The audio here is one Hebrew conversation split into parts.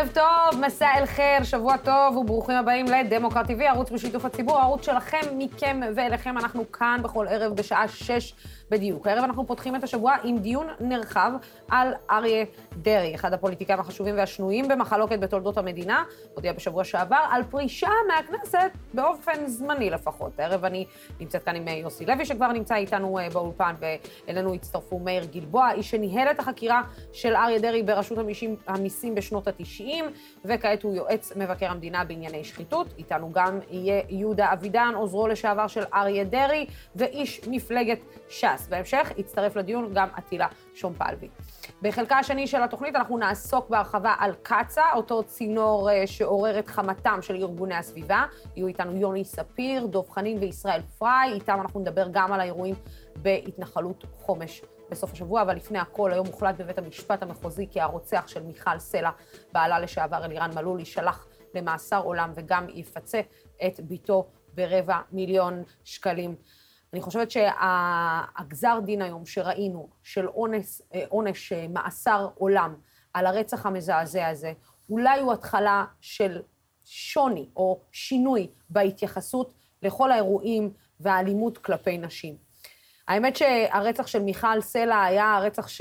ערב טוב, מסע אל חיר, שבוע טוב וברוכים הבאים לדמוקרט TV, ערוץ בשיתוף הציבור, ערוץ שלכם, מכם ואליכם. אנחנו כאן בכל ערב בשעה שש בדיוק. הערב אנחנו פותחים את השבוע עם דיון נרחב על אריה דרעי, אחד הפוליטיקאים החשובים והשנויים במחלוקת בתולדות המדינה, הודיע בשבוע שעבר על פרישה מהכנסת באופן זמני לפחות. הערב אני נמצאת כאן עם יוסי לוי, שכבר נמצא איתנו אה, באולפן, ואלינו הצטרפו מאיר גלבוע, איש שניהל את החקירה של אריה דרעי ברשות המיסים בשנות ה-90, וכעת הוא יועץ מבקר המדינה בענייני שחיתות. איתנו גם יהיה יהודה אבידן, עוזרו לשעבר של אריה דרעי, ואיש מפלגת ש"ס. ש"ס. בהמשך יצטרף לדיון גם אטילה שומפלבי. בחלקה השני של התוכנית אנחנו נעסוק בהרחבה על קצ"א, אותו צינור אה, שעורר את חמתם של ארגוני הסביבה. יהיו איתנו יוני ספיר, דב חנין וישראל פריי, איתם אנחנו נדבר גם על האירועים בהתנחלות חומש בסוף השבוע, אבל לפני הכל, היום הוחלט בבית המשפט המחוזי כי הרוצח של מיכל סלע, בעלה לשעבר אלירן מלול, יישלח למאסר עולם וגם יפצה את ביתו ברבע מיליון שקלים. אני חושבת שהגזר דין היום שראינו של עונש, אה, עונש אה, מאסר עולם על הרצח המזעזע הזה, אולי הוא התחלה של שוני או שינוי בהתייחסות לכל האירועים והאלימות כלפי נשים. האמת שהרצח של מיכל סלע היה הרצח ש...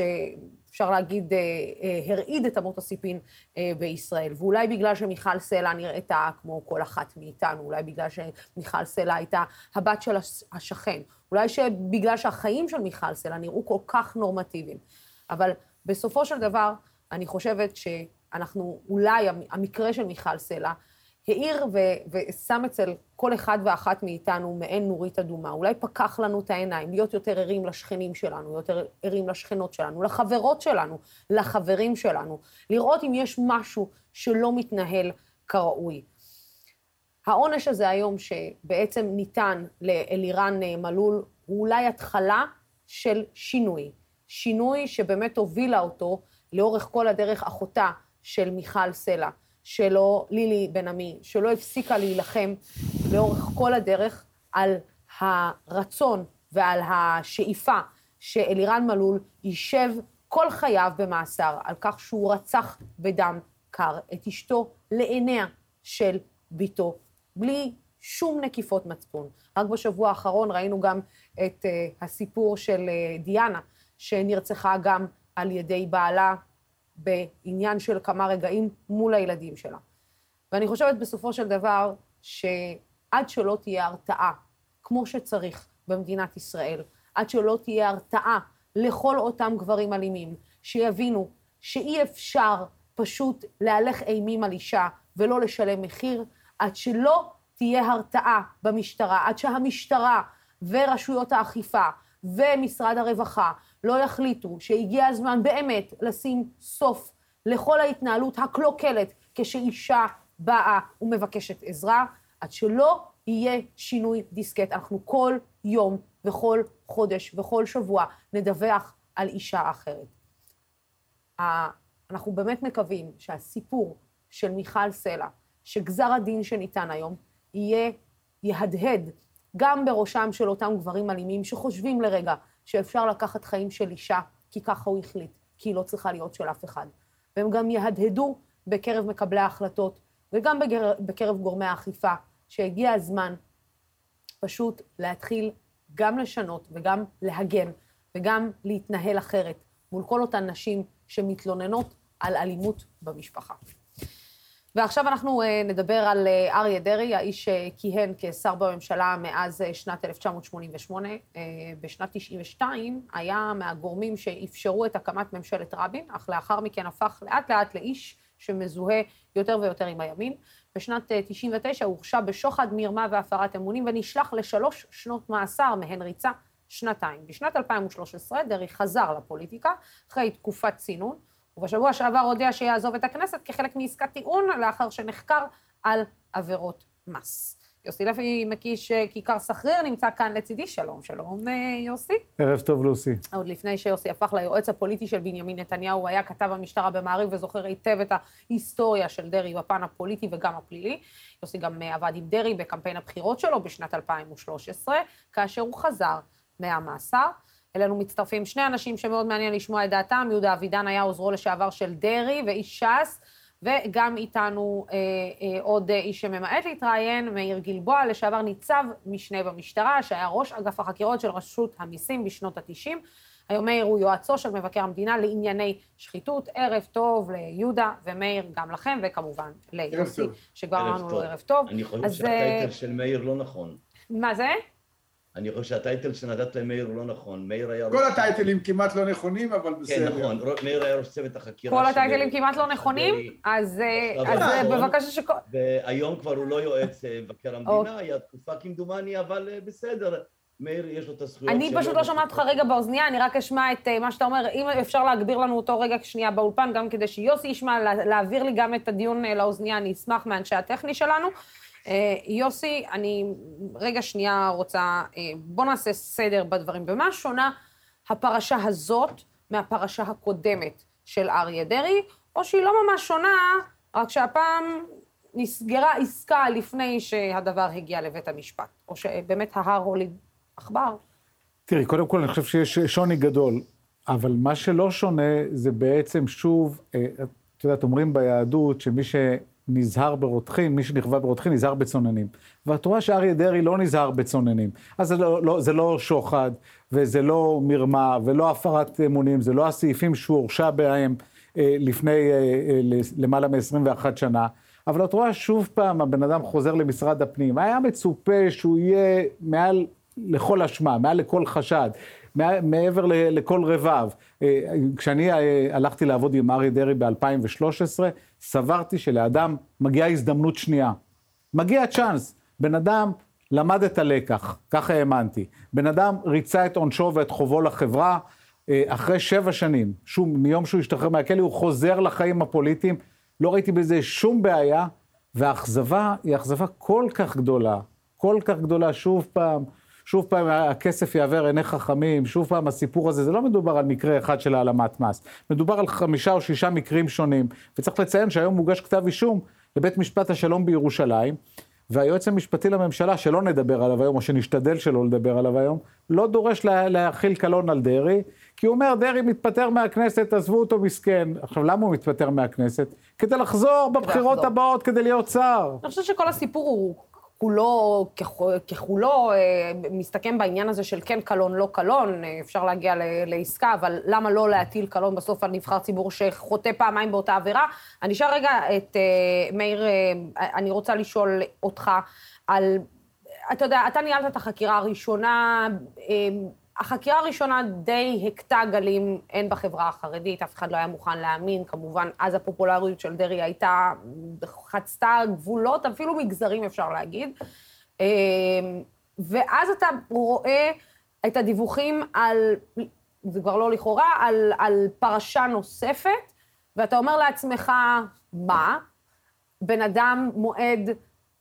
אפשר להגיד, אה, אה, הרעיד את אמות הסיפין אה, בישראל. ואולי בגלל שמיכל סלע נראתה כמו כל אחת מאיתנו, אולי בגלל שמיכל סלע הייתה הבת של השכן, אולי בגלל שהחיים של מיכל סלע נראו כל כך נורמטיביים. אבל בסופו של דבר, אני חושבת שאנחנו, אולי המקרה של מיכל סלע, האיר ו- ושם אצל כל אחד ואחת מאיתנו מעין נורית אדומה. אולי פקח לנו את העיניים, להיות יותר ערים לשכנים שלנו, יותר ערים לשכנות שלנו, לחברות שלנו, לחברים שלנו, לראות אם יש משהו שלא מתנהל כראוי. העונש הזה היום שבעצם ניתן לאלירן מלול, הוא אולי התחלה של שינוי. שינוי שבאמת הובילה אותו לאורך כל הדרך אחותה של מיכל סלע. שלו, לילי בן עמי, שלא הפסיקה להילחם לאורך כל הדרך על הרצון ועל השאיפה שאלירן מלול יישב כל חייו במאסר על כך שהוא רצח בדם קר את אשתו לעיניה של ביתו, בלי שום נקיפות מצפון. רק בשבוע האחרון ראינו גם את uh, הסיפור של uh, דיאנה, שנרצחה גם על ידי בעלה בעניין של כמה רגעים מול הילדים שלה. ואני חושבת בסופו של דבר שעד שלא תהיה הרתעה כמו שצריך במדינת ישראל, עד שלא תהיה הרתעה לכל אותם גברים אלימים, שיבינו שאי אפשר פשוט להלך אימים על אישה ולא לשלם מחיר, עד שלא תהיה הרתעה במשטרה, עד שהמשטרה ורשויות האכיפה ומשרד הרווחה לא יחליטו שהגיע הזמן באמת לשים סוף לכל ההתנהלות הקלוקלת כשאישה באה ומבקשת עזרה, עד שלא יהיה שינוי דיסקט. אנחנו כל יום וכל חודש וכל שבוע נדווח על אישה אחרת. אנחנו באמת מקווים שהסיפור של מיכל סלע, שגזר הדין שניתן היום, יהיה, יהדהד גם בראשם של אותם גברים אלימים שחושבים לרגע שאפשר לקחת חיים של אישה, כי ככה הוא החליט, כי היא לא צריכה להיות של אף אחד. והם גם יהדהדו בקרב מקבלי ההחלטות, וגם בקרב גורמי האכיפה, שהגיע הזמן פשוט להתחיל גם לשנות וגם להגן וגם להתנהל אחרת מול כל אותן נשים שמתלוננות על אלימות במשפחה. ועכשיו אנחנו אה, נדבר על אה, אריה דרעי, האיש שכיהן כשר בממשלה מאז אה, שנת 1988. בשנת 92 היה מהגורמים שאפשרו את הקמת ממשלת רבין, אך לאחר מכן הפך לאט לאט לאיש שמזוהה יותר ויותר עם הימין. בשנת 99 הוא הורשע בשוחד, מרמה והפרת אמונים ונשלח לשלוש שנות מאסר, מהן ריצה שנתיים. בשנת 2013 דרעי חזר לפוליטיקה אחרי תקופת צינון. ובשבוע שעבר הודיע שיעזוב את הכנסת כחלק מעסקת טיעון לאחר שנחקר על עבירות מס. יוסי לוי מקיש אה, כיכר סחריר נמצא כאן לצידי. שלום, שלום אה, יוסי. ערב טוב לוסי. עוד לפני שיוסי הפך ליועץ הפוליטי של בנימין נתניהו, הוא היה כתב המשטרה במעריב וזוכר היטב את ההיסטוריה של דרעי בפן הפוליטי וגם הפלילי. יוסי גם אה, עבד עם דרעי בקמפיין הבחירות שלו בשנת 2013, כאשר הוא חזר מהמאסר. אלינו מצטרפים שני אנשים שמאוד מעניין לשמוע את דעתם. יהודה אבידן היה עוזרו לשעבר של דרעי ואיש ש"ס, וגם איתנו אה, אה, עוד איש שממעט להתראיין, מאיר גלבוע, לשעבר ניצב משנה במשטרה, שהיה ראש אגף החקירות של רשות המיסים בשנות ה-90. היום מאיר הוא יועצו של מבקר המדינה לענייני שחיתות. ערב טוב ליהודה ומאיר, גם לכם, וכמובן ליוסי, שכבר אמרנו לו ערב טוב. אני חושב שהטייטל של מאיר לא נכון. מה זה? אני חושב שהטייטל שנתת למאיר הוא לא נכון. מאיר היה... כל הטייטלים כמעט לא נכונים, אבל כן, בסדר. כן, נכון. מאיר היה ראש צוות החקירה כל הטייטלים כמעט לא נכונים? אז בבקשה ש... והיום כבר הוא לא יועץ מבקר המדינה, היה תקופה כמדומני, אבל בסדר. מאיר, יש לו את הזכויות אני פשוט לא שומעת אותך רגע באוזנייה, אני רק אשמע את מה שאתה אומר. אם אפשר להגביר לנו אותו רגע שנייה באולפן, גם כדי שיוסי ישמע, להעביר לי גם את הדיון לאוזנייה, אני אשמח מאנשי הטכני שלנו. יוסי, אני רגע שנייה רוצה, בוא נעשה סדר בדברים. במה שונה הפרשה הזאת מהפרשה הקודמת של אריה דרעי, או שהיא לא ממש שונה, רק שהפעם נסגרה עסקה לפני שהדבר הגיע לבית המשפט, או שבאמת ההר הוליד עכבר. תראי, קודם כל אני חושב שיש שוני גדול, אבל מה שלא שונה זה בעצם שוב, את יודעת, אומרים ביהדות שמי שנזהר ברותחין, מי שנכווה ברותחין נזהר בצוננים. ואת רואה שאריה דרעי לא נזהר בצוננים. אז זה לא, לא, זה לא שוחד, וזה לא מרמה, ולא הפרת אמונים, זה לא הסעיפים שהוא הורשע בהם אה, לפני אה, אה, למעלה מ-21 שנה. אבל את רואה שוב פעם, הבן אדם חוזר למשרד הפנים. היה מצופה שהוא יהיה מעל לכל אשמה, מעל לכל חשד, מעבר לכל רבב. כשאני הלכתי לעבוד עם אריה דרעי ב-2013, סברתי שלאדם מגיעה הזדמנות שנייה. מגיע צ'אנס. בן אדם למד את הלקח, ככה האמנתי. בן אדם ריצה את עונשו ואת חובו לחברה, אחרי שבע שנים, שוב, מיום שהוא השתחרר מהכלא, הוא חוזר לחיים הפוליטיים. לא ראיתי בזה שום בעיה, והאכזבה היא אכזבה כל כך גדולה, כל כך גדולה, שוב פעם. שוב פעם הכסף יעבר עיני חכמים, שוב פעם הסיפור הזה, זה לא מדובר על מקרה אחד של העלמת מס, מדובר על חמישה או שישה מקרים שונים, וצריך לציין שהיום מוגש כתב אישום לבית משפט השלום בירושלים, והיועץ המשפטי לממשלה, שלא נדבר עליו היום, או שנשתדל שלא לדבר עליו היום, לא דורש לה, להכיל קלון על דרעי, כי הוא אומר, דרעי מתפטר מהכנסת, עזבו אותו מסכן. עכשיו, למה הוא מתפטר מהכנסת? כדי לחזור בבחירות לחזור. הבאות, כדי להיות שר. אני חושבת שכל הסיפור הוא כולו, ככולו, מסתכם בעניין הזה של כן קלון, לא קלון, אפשר להגיע לעסקה, אבל למה לא להטיל קלון בסוף על נבחר ציבור שחוטא פעמיים באותה עבירה? אני אשאל רגע את מאיר, אני רוצה לשאול אותך על, אתה יודע, אתה ניהלת את החקירה הראשונה, החקירה הראשונה די הכתה גלים, הן בחברה החרדית, אף אחד לא היה מוכן להאמין, כמובן, אז הפופולריות של דרעי הייתה, חצתה גבולות, אפילו מגזרים אפשר להגיד. ואז אתה רואה את הדיווחים על, זה כבר לא לכאורה, על, על פרשה נוספת, ואתה אומר לעצמך, מה? בן אדם מועד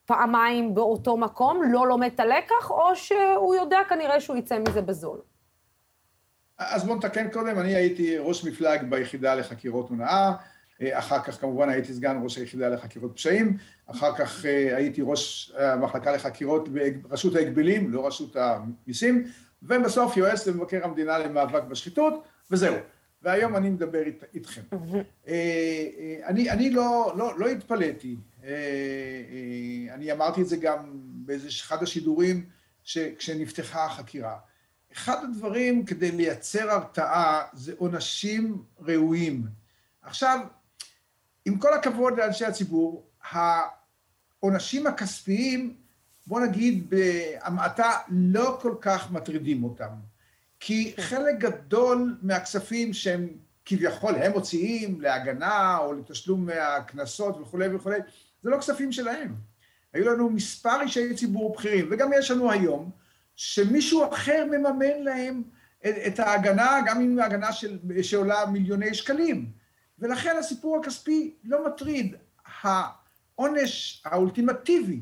פעמיים באותו מקום, לא לומד את הלקח, או שהוא יודע כנראה שהוא יצא מזה בזול? אז בואו נתקן קודם, אני הייתי ראש מפלג ביחידה לחקירות הונאה, אחר כך כמובן הייתי סגן ראש היחידה לחקירות פשעים, אחר כך הייתי ראש המחלקה לחקירות ברשות ההגבלים, לא רשות המיסים, ובסוף יועץ למבקר המדינה למאבק בשחיתות, וזהו. והיום אני מדבר איתכם. אני, אני לא, לא, לא התפלאתי, אני אמרתי את זה גם באיזה אחד השידורים כשנפתחה החקירה. אחד הדברים כדי לייצר הרתעה זה עונשים ראויים. עכשיו, עם כל הכבוד לאנשי הציבור, העונשים הכספיים, בוא נגיד בהמעטה, לא כל כך מטרידים אותם. כי חלק גדול מהכספים שהם כביכול הם מוציאים להגנה או לתשלום מהקנסות וכולי וכולי, זה לא כספים שלהם. היו לנו מספר אישי ציבור בכירים, וגם יש לנו היום, שמישהו אחר מממן להם את ההגנה, גם אם ההגנה של, שעולה מיליוני שקלים. ולכן הסיפור הכספי לא מטריד. העונש האולטימטיבי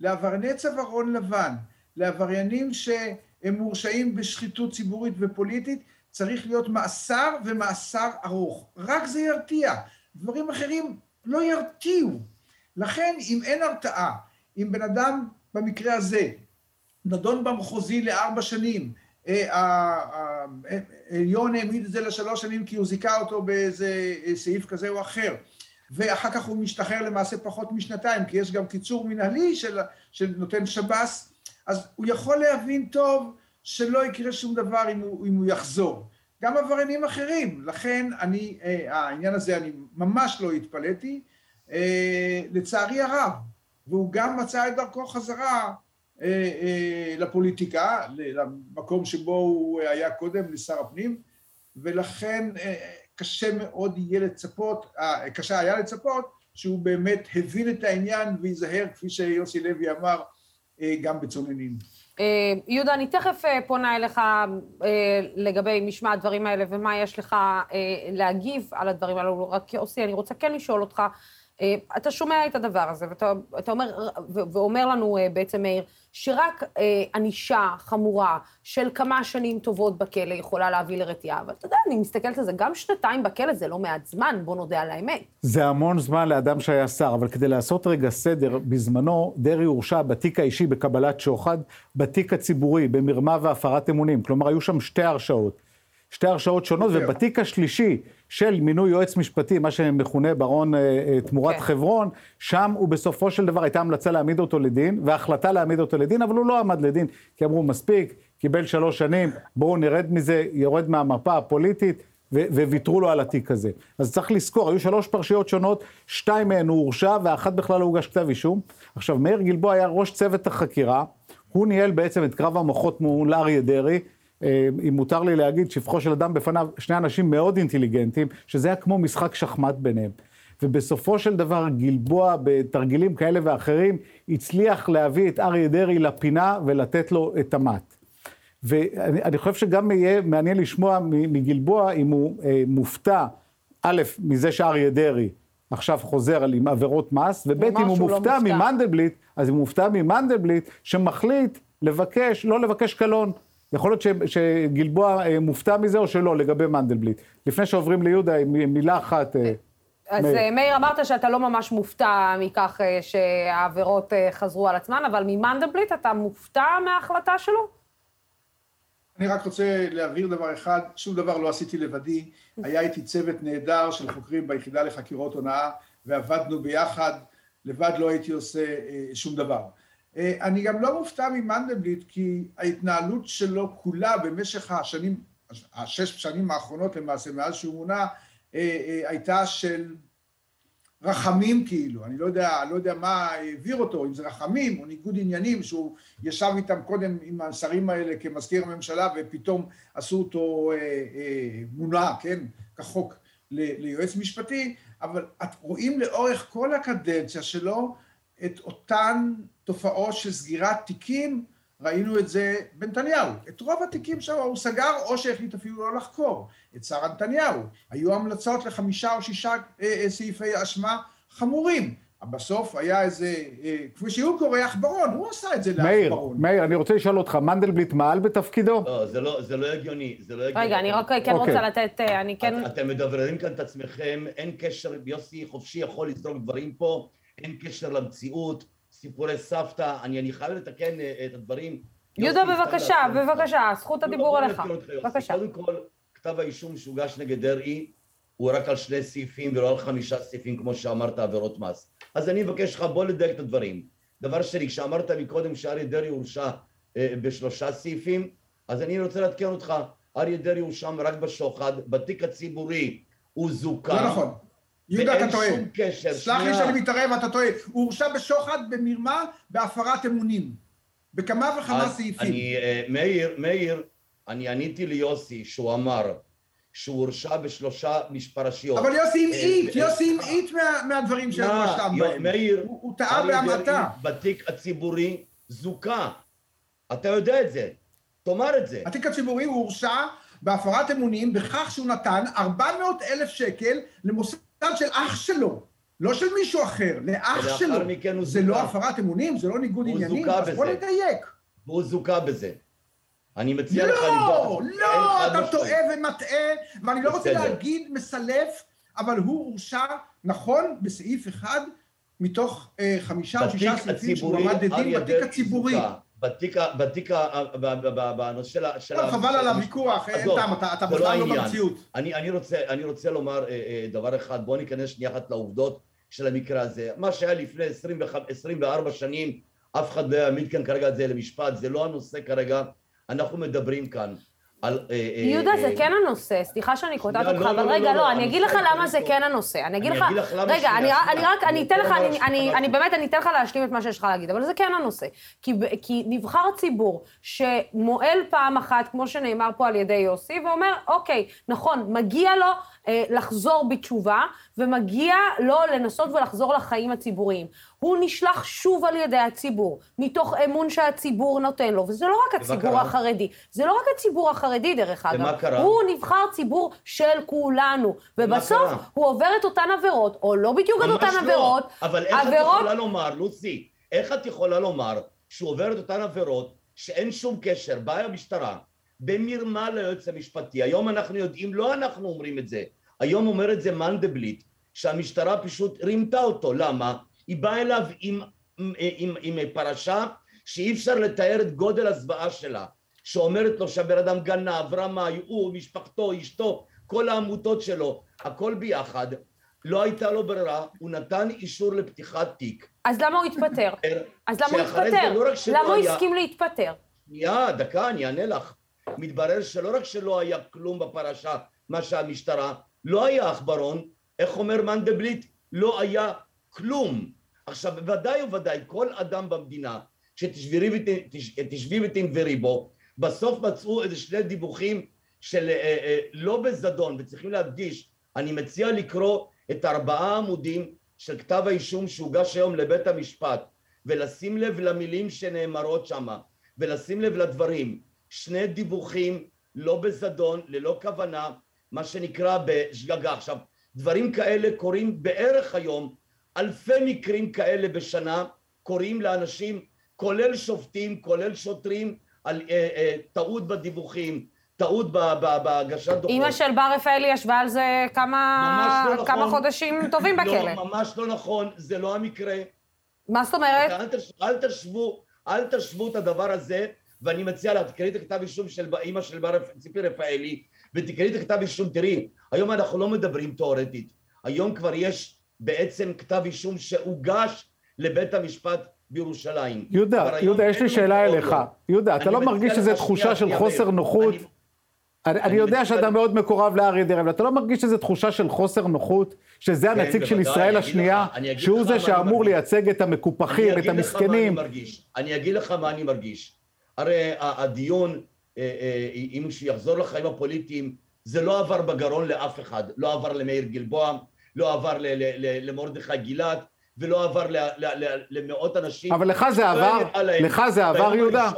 לעברייני צווארון לבן, לעבריינים שהם מורשעים בשחיתות ציבורית ופוליטית, צריך להיות מאסר ומאסר ארוך. רק זה ירתיע. דברים אחרים לא ירתיעו. לכן, אם אין הרתעה, אם בן אדם, במקרה הזה, נדון במחוזי לארבע שנים, העליון העמיד את זה לשלוש שנים כי הוא זיכה אותו באיזה סעיף כזה או אחר. ואחר כך הוא משתחרר למעשה פחות משנתיים, כי יש גם קיצור מנהלי של, של נותן שב"ס, אז הוא יכול להבין טוב שלא יקרה שום דבר אם הוא, אם הוא יחזור. גם עבריינים אחרים, לכן אני, אה, העניין הזה, אני ממש לא התפלאתי, אה, לצערי הרב, והוא גם מצא את דרכו חזרה אה, אה, לפוליטיקה, למקום שבו הוא היה קודם, לשר הפנים, ולכן אה, קשה מאוד יהיה לצפות, אה, קשה היה לצפות שהוא באמת הבין את העניין וייזהר, כפי שיוסי לוי אמר, אה, גם בצוננים. אה, יהודה, אני תכף אה, פונה אליך לגבי משמע הדברים האלה ומה יש לך להגיב על הדברים האלו, רק יוסי, אני רוצה כן לשאול אותך, אתה שומע את הדבר הזה, ואתה אומר, ואומר לנו בעצם, מאיר, שרק אה, ענישה חמורה של כמה שנים טובות בכלא יכולה להביא לרתיעה, אבל אתה יודע, אני מסתכלת על זה, גם שנתיים בכלא זה לא מעט זמן, בוא נודה על האמת. זה המון זמן לאדם שהיה שר, אבל כדי לעשות רגע סדר, בזמנו דרעי הורשע בתיק האישי בקבלת שוחד, בתיק הציבורי במרמה והפרת אמונים, כלומר היו שם שתי הרשעות. שתי הרשעות שונות, ובתיק השלישי של מינוי יועץ משפטי, מה שמכונה ברון אה, אה, תמורת כן. חברון, שם הוא בסופו של דבר הייתה המלצה להעמיד אותו לדין, והחלטה להעמיד אותו לדין, אבל הוא לא עמד לדין, כי אמרו מספיק, קיבל שלוש שנים, בואו נרד מזה, יורד מהמפה הפוליטית, וויתרו לו על התיק הזה. אז צריך לזכור, היו שלוש פרשיות שונות, שתיים מהן הוא הורשע, ואחת בכלל לא הוגש כתב אישום. עכשיו, מאיר גלבוע היה ראש צוות החקירה, הוא ניהל בעצם את קרב המוחות מול אריה דרעי, אם מותר לי להגיד, שפחו של אדם בפניו שני אנשים מאוד אינטליגנטים, שזה היה כמו משחק שחמט ביניהם. ובסופו של דבר גלבוע בתרגילים כאלה ואחרים הצליח להביא את אריה דרעי לפינה ולתת לו את המט. ואני חושב שגם יהיה מעניין לשמוע מגלבוע אם הוא אה, מופתע, א', מזה שאריה דרעי עכשיו חוזר על עם עבירות מס, וב', אם הוא לא מופתע לא ממנדלבליט, אז אם הוא מופתע ממנדלבליט, שמחליט לבקש, לא לבקש קלון. יכול להיות ש, שגלבוע אה, מופתע מזה או שלא, לגבי מנדלבליט. לפני שעוברים ליהודה, מילה אחת. אה, אז מאיר. אה, מאיר, אמרת שאתה לא ממש מופתע מכך שהעבירות חזרו על עצמן, אבל ממנדלבליט אתה מופתע מההחלטה שלו? אני רק רוצה להבהיר דבר אחד, שום דבר לא עשיתי לבדי. היה איתי צוות נהדר של חוקרים ביחידה לחקירות הונאה, ועבדנו ביחד, לבד לא הייתי עושה שום דבר. אה, אני גם לא מופתע ממנדלבליט, כי ההתנהלות שלו כולה במשך השנים, השש שנים האחרונות למעשה, מאז שהוא מונה, אה, אה, הייתה של רחמים כאילו, אני לא יודע, לא יודע מה העביר אותו, אם זה רחמים או ניגוד עניינים, שהוא ישב איתם קודם עם השרים האלה כמזכיר הממשלה ופתאום עשו אותו אה, אה, מונה, כן, כחוק ליועץ משפטי, אבל את רואים לאורך כל הקדנציה שלו את אותן תופעות של סגירת תיקים, ראינו את זה בנתניהו. את רוב התיקים שם הוא סגר, או שהחליט אפילו לא לחקור. את שרה נתניהו. היו המלצות לחמישה או שישה אה, אה, סעיפי אשמה חמורים. בסוף היה איזה, אה, כפי שהוא קורא, עכברון, הוא עשה את זה לעכברון. מאיר, מאיר, אני רוצה לשאול אותך, מנדלבליט מעל בתפקידו? לא, זה לא, זה לא הגיוני, זה לא הגיוני. רגע, אני רק כן רוצה אוקיי. לתת, אני כן... את, אתם מדבררים כאן את עצמכם, אין קשר, יוסי חופשי יכול לזרוק דברים פה, אין קשר למציאות. סיפורי סבתא, אני, אני חייב לתקן אה, את הדברים. יהודה, בבקשה, בבקשה, זכות הדיבור עליך. בבקשה. קודם כל, כתב האישום שהוגש נגד דרעי הוא רק על שני סעיפים ולא על חמישה סעיפים, כמו שאמרת, עבירות מס. אז אני מבקש לך, בוא לדייק את הדברים. דבר שני, כשאמרת מקודם שאריה דרעי הורשע אה, בשלושה סעיפים, אז אני רוצה לעדכן אותך, אריה דרעי הורשע רק בשוחד, בתיק הציבורי הוא זוכה. לא נכון. יהודה, אתה טועה. סלח לי שאני מתערב, אתה טועה. הוא הורשע בשוחד, במרמה, בהפרת אמונים. בכמה וכמה סעיפים. אני, אה, מאיר, מאיר, אני עניתי ליוסי שהוא אמר שהוא הורשע בשלושה פרשיות. אבל יוסי המעיט, אה, יוסי המעיט מהדברים הואשם בהם. מאיר, הוא טעה בהמעטה. בתיק הציבורי זוכה. אתה יודע את זה. תאמר את זה. התיק הציבורי הוא הורשע בהפרת אמונים בכך שהוא נתן 400 אלף שקל למוסד של אח שלו, לא של מישהו אחר, לאח שלו. זה לא הפרת אמונים? זה לא ניגוד עניינים? אז בוא נדייק. והוא זוכה בזה. אני מציע לא, לך לבדוק. לא, לא, אתה טועה ומטעה, ואני לא רוצה להגיד מסלף, אבל הוא הורשע, נכון, בסעיף אחד, מתוך אה, חמישה או שישה סעיפים שהוא עמד לדין בתיק הציבורי. בתיק, בתיק, בנושא של ה... חבל על הוויכוח, אין טעם, אתה בכלל לא במציאות. אני רוצה אני רוצה לומר אה, אה, דבר אחד, בוא ניכנס שנייה אחת לעובדות של המקרה הזה. מה שהיה לפני 24 שנים, אף אחד לא יעמיד כאן כרגע את זה למשפט, זה לא הנושא כרגע, אנחנו מדברים כאן על... אה, אה, יהודה, זה אה, כן הנושא, סליחה שאני קוטעת אותך, לא, אבל לא, רגע, לא, אני אגיד לך למה זה כן הנושא. אני אגיד לך... רגע, אני רק, אני אתן לך, אני באמת, אני אתן לך להשלים את מה שיש לך להגיד, אבל זה כן הנושא. כי נבחר ציבור שמועל פעם אחת, כמו שנאמר פה על ידי יוסי, ואומר, אוקיי, נכון, מגיע לו לחזור בתשובה, ומגיע לו לנסות ולחזור לחיים הציבוריים. הוא נשלח שוב על ידי הציבור, מתוך אמון שהציבור נותן לו, וזה לא רק הציבור החרדי, זה לא רק הציבור החרדי דרך אגב, ומה קרה? הוא נבחר ציבור של כולנו, ובסוף הוא עובר את אותן עבירות, או לא בדיוק את אותן לא. עבירות, אבל איך עבירות... את יכולה לומר, לוסי, איך את יכולה לומר שהוא עובר את אותן עבירות שאין שום קשר, באה המשטרה במרמה ליועץ המשפטי, היום אנחנו יודעים, לא אנחנו אומרים את זה, היום אומר את זה מנדלבליט, שהמשטרה פשוט רימתה אותו, למה? היא באה אליו עם, עם, עם, עם פרשה שאי אפשר לתאר את גודל הזוועה שלה, שאומרת לו שהבן אדם גנב, רמאי, הוא, משפחתו, אשתו, כל העמותות שלו, הכל ביחד, לא הייתה לו ברירה, הוא נתן אישור לפתיחת תיק. אז למה הוא התפטר? אז למה הוא התפטר? לא למה הוא הסכים להתפטר? שנייה, דקה, אני אענה לך. מתברר שלא רק שלא היה כלום בפרשה, מה שהמשטרה, לא היה עכברון, איך אומר מנדלבליט? לא היה כלום. עכשיו בוודאי ובוודאי כל אדם במדינה שתשבי ותנברי בו בסוף מצאו איזה שני דיווחים של אה, אה, לא בזדון וצריכים להדגיש אני מציע לקרוא את ארבעה עמודים של כתב האישום שהוגש היום לבית המשפט ולשים לב למילים שנאמרות שמה ולשים לב לדברים. שני דיווחים לא בזדון ללא כוונה מה שנקרא בשגגה. עכשיו דברים כאלה קורים בערך היום אלפי מקרים כאלה בשנה קורים לאנשים, כולל שופטים, כולל שוטרים, על אה, אה, טעות בדיווחים, טעות בהגשת דוחות. אימא של בר רפאלי ישבה על זה כמה, לא כמה נכון. חודשים טובים לא, בכלא. לא, ממש לא נכון, זה לא המקרה. מה זאת אומרת? אל, תש, אל תשוו, אל תשוו את הדבר הזה, ואני מציע לה, תקראי את הכתב אישום של אימא של בר ציפי רפאלי, ותקראי את הכתב אישום, תראי, היום אנחנו לא מדברים תיאורטית, היום כבר יש בעצם כתב אישום שהוגש לבית המשפט בירושלים. יהודה, יהודה, יש לי שאלה אליך. יהודה, אתה לא מרגיש שזו תחושה של חוסר נוחות? אני יודע שאתה מאוד מקורב לאריה דרעי, אבל אתה לא מרגיש שזו תחושה של חוסר נוחות, שזה כן, הנציג של ישראל השנייה, שהוא זה שאמור לייצג את המקופחים, את המסכנים? אני אגיד לך מה אני מרגיש. הרי הדיון, אה, אה, אם שיחזור לחיים הפוליטיים, זה לא עבר בגרון לאף אחד, לא עבר למאיר גלבוע, לא עבר למרדכי גילת ולא עבר למאות אנשים. אבל לך זה עבר? לך זה עבר יהודה?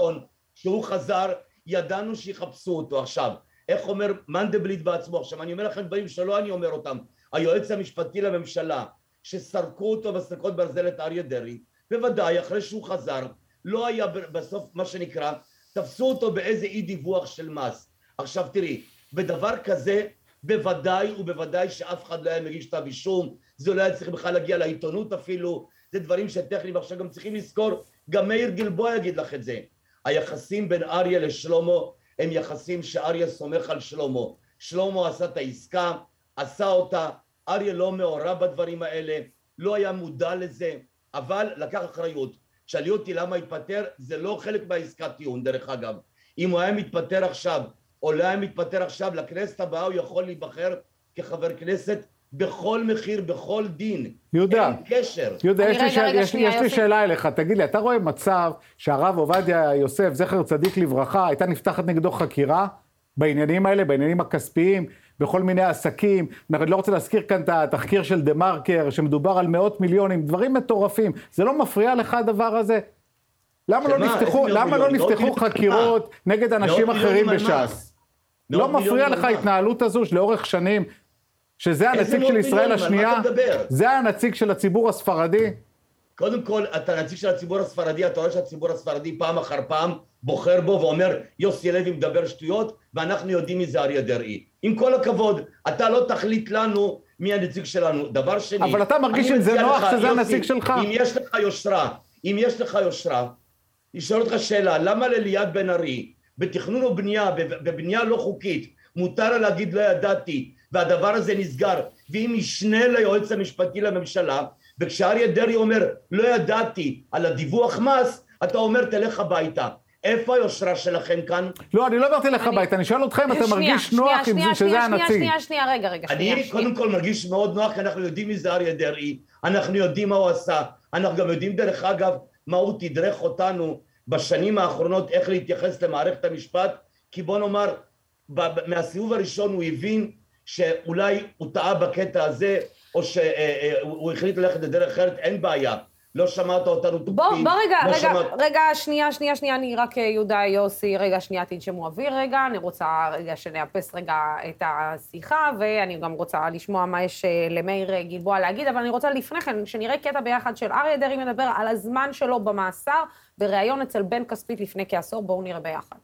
שהוא חזר, ידענו שיחפשו אותו עכשיו. איך אומר מנדלבליט בעצמו, עכשיו אני אומר לכם דברים שלא אני אומר אותם, היועץ המשפטי לממשלה, שסרקו אותו בסרקות ברזל את אריה דרעי, בוודאי אחרי שהוא חזר, לא היה בסוף מה שנקרא, תפסו אותו באיזה אי דיווח של מס. עכשיו תראי, בדבר כזה בוודאי ובוודאי שאף אחד לא היה מגיש כתב אישום, זה לא היה צריך בכלל להגיע לעיתונות אפילו, זה דברים שטכניים עכשיו גם צריכים לזכור, גם מאיר גלבוע יגיד לך את זה. היחסים בין אריה לשלמה הם יחסים שאריה סומך על שלמה. שלמה עשה את העסקה, עשה אותה, אריה לא מעורב בדברים האלה, לא היה מודע לזה, אבל לקח אחריות. שאלו אותי למה התפטר, זה לא חלק מהעסקת טיעון דרך אגב. אם הוא היה מתפטר עכשיו או לא מתפטר עכשיו לכנסת הבאה, הוא יכול להיבחר כחבר כנסת בכל מחיר, בכל דין. יהודה, אין קשר. יהודה, יש, רגע, לי, רגע, יש, שנייה, יש לי שאלה אליך. תגיד לי, אתה רואה מצב שהרב עובדיה יוסף, זכר צדיק לברכה, הייתה נפתחת נגדו חקירה בעניינים האלה, בעניינים הכספיים, בכל מיני עסקים. אני לא רוצה להזכיר כאן את התחקיר של דה מרקר, שמדובר על מאות מיליונים, דברים מטורפים. זה לא מפריע לך הדבר הזה? למה לא נפתחו, למה לא נפתחו חקירות נגד אנשים אחרים בש"ס? לא מפריע לך ההתנהלות הזו שלאורך שנים, שזה הנציג של ישראל השנייה, זה הנציג של הציבור הספרדי? קודם כל, אתה נציג של הציבור הספרדי, אתה רואה שהציבור הספרדי פעם אחר פעם בוחר בו ואומר יוסי לוי מדבר שטויות ואנחנו יודעים מי זה אריה דרעי. עם כל הכבוד, אתה לא תחליט לנו מי הנציג שלנו. דבר שני... אבל אתה מרגיש אם זה נוח שזה הנציג שלך? אם יש לך יושרה, אם יש לך יושרה, לשאול אותך שאלה, למה לליאת בן ארי, בתכנון ובנייה, בבנייה לא חוקית, מותר לה להגיד לא ידעתי, והדבר הזה נסגר, ואם משנה ליועץ המשפטי לממשלה, וכשאריה דרעי אומר לא ידעתי על הדיווח מס, אתה אומר תלך הביתה. איפה היושרה שלכם כאן? לא, אני לא אומר תלך הביתה, אני שואל אתכם, אתה מרגיש נוח עם זה שזה הנציג. שנייה, שנייה, שנייה, רגע, רגע. אני קודם כל מרגיש מאוד נוח, כי אנחנו יודעים מי זה אריה דרעי, אנחנו יודעים מה הוא עשה, אנחנו גם יודעים דרך אגב מה הוא תדרך אותנו בשנים האחרונות איך להתייחס למערכת המשפט, כי בוא נאמר, מהסיבוב הראשון הוא הבין שאולי הוא טעה בקטע הזה, או שהוא החליט ללכת לדרך אחרת, אין בעיה. לא שמעת אותנו תוקפים. בוא, בוא רגע, לא רגע, שמעת... רגע, שנייה, שנייה, שנייה, אני רק, אה, יהודה יוסי, רגע, שנייה, תנשמו אוויר רגע, אני רוצה רגע שנאפס רגע את השיחה, ואני גם רוצה לשמוע מה יש אה, למאיר אה, גלבוע להגיד, אבל אני רוצה לפני כן, שנראה קטע ביחד של אריה דרעי מדבר על הזמן שלו במאסר, בריאיון אצל בן כספית לפני כעשור, בואו נראה ביחד.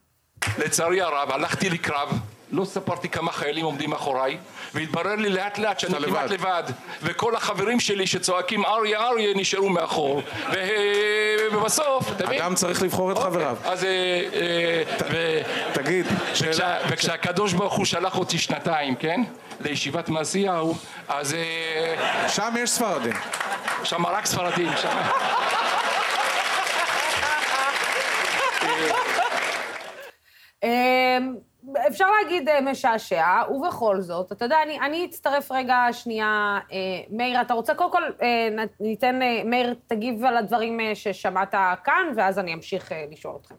לצערי הרב, הלכתי לקרב. לא ספרתי כמה חיילים עומדים מאחוריי, והתברר לי לאט לאט שאני כמעט לבד, וכל החברים שלי שצועקים אריה אריה נשארו מאחור, ובסוף, אתה מבין? אדם צריך לבחור את אוקיי, חבריו. אז... אה, אה, תגיד, וכשהקדוש ברוך הוא שלח אותי שנתיים, כן? לישיבת מעשיהו, אז... אה, שם יש ספרדים. שם רק ספרדים. אמ, אפשר להגיד אה, משעשע, ובכל זאת, אתה יודע, אני, אני אצטרף רגע שנייה. אה, מאיר, אתה רוצה קודם כל, אה, ניתן, מאיר, תגיב על הדברים ששמעת כאן, ואז אני אמשיך לשאול אתכם.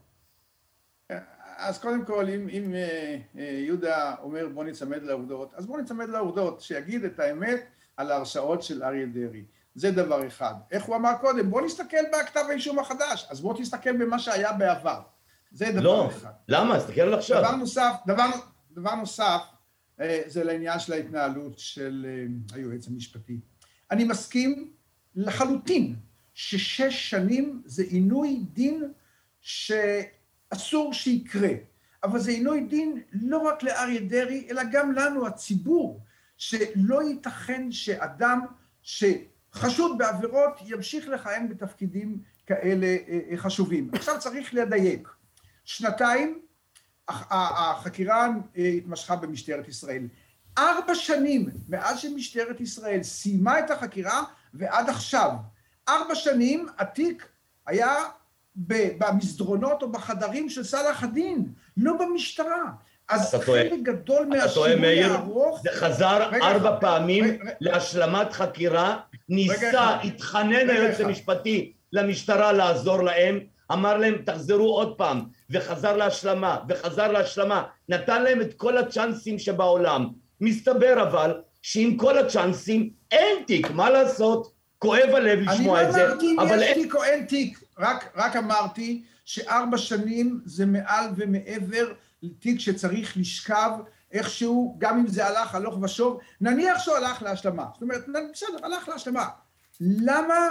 אז קודם כל, אם, אם יהודה אומר בוא ניצמד לעובדות, אז בוא ניצמד לעובדות, שיגיד את האמת על ההרשאות של אריה דרעי. זה דבר אחד. איך הוא אמר קודם? בוא נסתכל בכתב האישום החדש, אז בוא תסתכל במה שהיה בעבר. זה דבר לא, אחד. למה? תסתכל על עכשיו. דבר נוסף, דבר, דבר נוסף, אה, זה לעניין של ההתנהלות של אה, היועץ המשפטי. אני מסכים לחלוטין ששש שנים זה עינוי דין שאסור שיקרה. אבל זה עינוי דין לא רק לאריה דרעי, אלא גם לנו, הציבור, שלא ייתכן שאדם שחשוד בעבירות ימשיך לכהן בתפקידים כאלה אה, חשובים. עכשיו צריך לדייק. שנתיים החקירה אה, התמשכה במשטרת ישראל. ארבע שנים מאז שמשטרת ישראל סיימה את החקירה ועד עכשיו. ארבע שנים התיק היה במסדרונות או בחדרים של סלאח א-דין, לא במשטרה. אז חלק טועה. גדול מהשינוי הארוך... זה חזר רגע, ארבע רגע, פעמים רגע, להשלמת חקירה, ניסה, התחנן היועץ המשפטי למשטרה לעזור להם, אמר להם תחזרו עוד פעם, וחזר להשלמה, וחזר להשלמה, נתן להם את כל הצ'אנסים שבעולם. מסתבר אבל שעם כל הצ'אנסים אין תיק, מה לעשות? כואב הלב לשמוע את זה, אבל... אני לא אמרתי אם יש תיק או אין תיק, רק, רק אמרתי שארבע שנים זה מעל ומעבר לתיק שצריך לשכב איכשהו, גם אם זה הלך הלוך ושוב, נניח שהוא הלך להשלמה, זאת אומרת, בסדר, הלך להשלמה. למה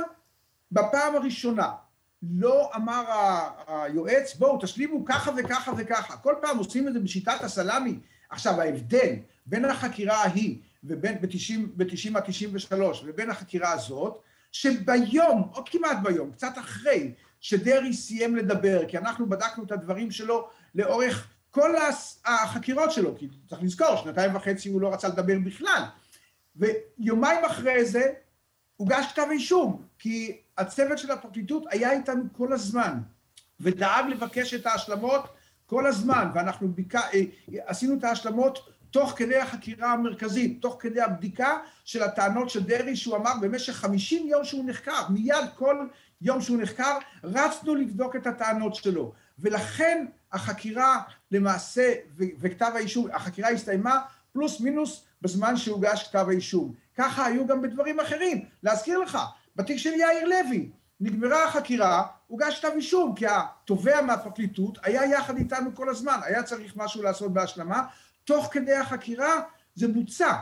בפעם הראשונה לא אמר היועץ, בואו תשלימו ככה וככה וככה. כל פעם עושים את זה בשיטת הסלאמי. עכשיו, ההבדל בין החקירה ההיא ובין ב-90 עד 93 ובין החקירה הזאת, שביום, או כמעט ביום, קצת אחרי שדרעי סיים לדבר, כי אנחנו בדקנו את הדברים שלו לאורך כל החקירות שלו, כי צריך לזכור, שנתיים וחצי הוא לא רצה לדבר בכלל. ויומיים אחרי זה הוגש כתב אישום, כי הצוות של הפרקליטות היה איתנו כל הזמן, ודאג לבקש את ההשלמות כל הזמן, ואנחנו ביק... אה, עשינו את ההשלמות תוך כדי החקירה המרכזית, תוך כדי הבדיקה של הטענות של דרעי, שהוא אמר במשך 50 יום שהוא נחקר, מיד כל יום שהוא נחקר, רצנו לבדוק את הטענות שלו. ולכן החקירה למעשה, וכתב האישום, החקירה הסתיימה פלוס מינוס בזמן שהוגש כתב האישום. ככה היו גם בדברים אחרים. להזכיר לך, בתיק של יאיר לוי, נגמרה החקירה, הוגש כתב אישום, כי התובע מהפרקליטות היה יחד איתנו כל הזמן, היה צריך משהו לעשות בהשלמה, תוך כדי החקירה זה בוצע.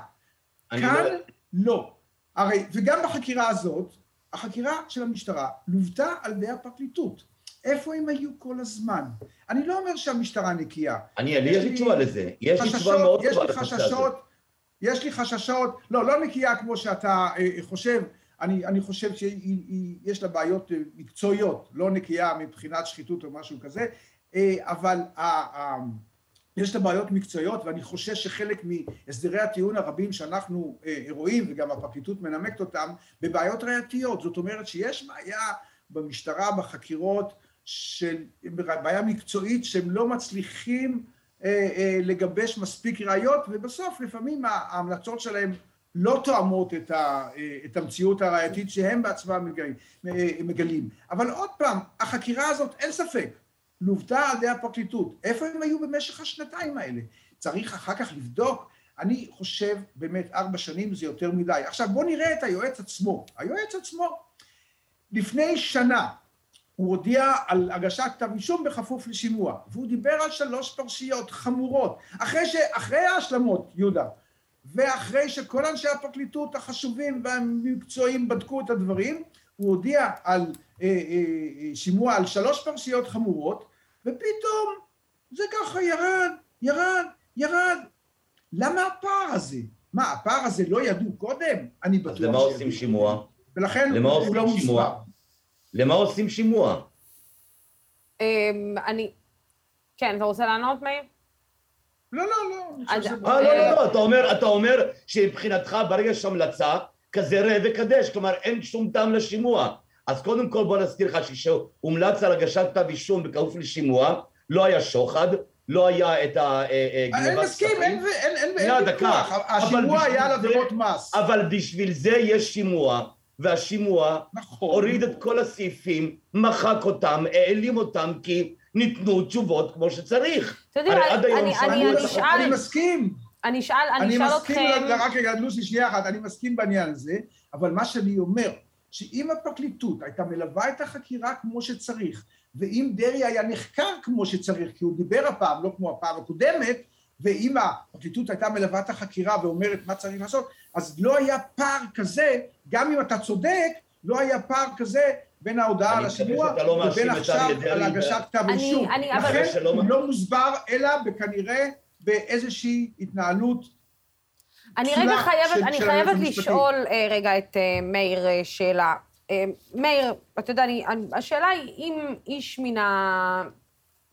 כאן לא... לא. הרי, וגם בחקירה הזאת, החקירה של המשטרה לוותה על ידי הפרקליטות. איפה הם היו כל הזמן? אני לא אומר שהמשטרה נקייה. אני, יש לי תשובה לזה. יש לי תשובה מאוד טובה לחששות, יש לי חששות, לא, לא נקייה כמו שאתה אה, חושב, אני, אני חושב שיש לה בעיות מקצועיות, לא נקייה מבחינת שחיתות או משהו כזה, אבל יש לה בעיות מקצועיות ואני חושש שחלק מהסדרי הטיעון הרבים שאנחנו רואים וגם הפרקליטות מנמקת אותם בבעיות ראייתיות, זאת אומרת שיש בעיה במשטרה, בחקירות, של בעיה מקצועית שהם לא מצליחים לגבש מספיק ראיות ובסוף לפעמים ההמלצות שלהם לא תואמות את, ה, את המציאות הראייתית שהם בעצמם מגלים, מגלים. אבל עוד פעם, החקירה הזאת, אין ספק, לוותה על ידי הפרקליטות. איפה הם היו במשך השנתיים האלה? צריך אחר כך לבדוק. אני חושב, באמת, ארבע שנים זה יותר מדי. עכשיו, בואו נראה את היועץ עצמו. היועץ עצמו, לפני שנה, הוא הודיע על הגשת כתב אישום בכפוף לשימוע, והוא דיבר על שלוש פרשיות חמורות, אחרי, ש... אחרי ההשלמות, יהודה, ואחרי שכל אנשי הפרקליטות החשובים והמקצועיים בדקו את הדברים, הוא הודיע על אה, אה, שימוע על שלוש פרשיות חמורות, ופתאום זה ככה ירד, ירד, ירד. למה הפער הזה? מה, הפער הזה לא ידעו קודם? אני בטוח... אז למה עושים שימוע? ולכן למה הוא לא מוסבר. למה עושים שימוע? אני... כן, אתה רוצה לענות, מאיר? לא, לא, לא. אני אז- אה, לא, לא, לא, אתה אומר, אתה אומר שמבחינתך ברגע שיש המלצה, כזה ראה וקדש, כלומר אין שום טעם לשימוע. אז קודם כל בוא נזכיר לך שכשהומלץ על הגשת כתב אישום בכפוף לשימוע, לא היה שוחד, לא היה את אני הגנבת מסכים, אין אין- אין- שנייה, אין דקה. ויכוח. אבל השימוע היה על זה- עבירות מס. אבל בשביל זה יש שימוע, והשימוע נכון. הוריד את כל הסעיפים, מחק אותם, העלים אותם, כי ניתנו תשובות כמו שצריך. אתה יודע, אני- אשאל-. אני מסכים. אני אשאל, אני אני מסכים, אתכם... רק רגע, לוסי, שנייה אחת, אני מסכים בעניין הזה, אבל מה שאני אומר, שאם הפרקליטות הייתה מלווה את החקירה כמו שצריך, ואם דרעי היה נחקר כמו שצריך, כי הוא דיבר הפעם, לא כמו הפעם הקודמת, ואם הפרקליטות הייתה מלווה את החקירה ואומרת מה צריך לעשות, אז לא היה פער כזה, גם אם אתה צודק, לא היה פער כזה בין ההודעה על השימוע לא את עכשיו על הגשת כתב אני- אישום. לכן שלא- הוא לא מוסבר, אלא בכנראה באיזושהי התנהלות אני רגע חייבת, של- אני של חייבת. לשאול אה, רגע את אה, מאיר אה, שאלה. מאיר, אתה יודע, אני, אני- השאלה היא אם איש מן ה...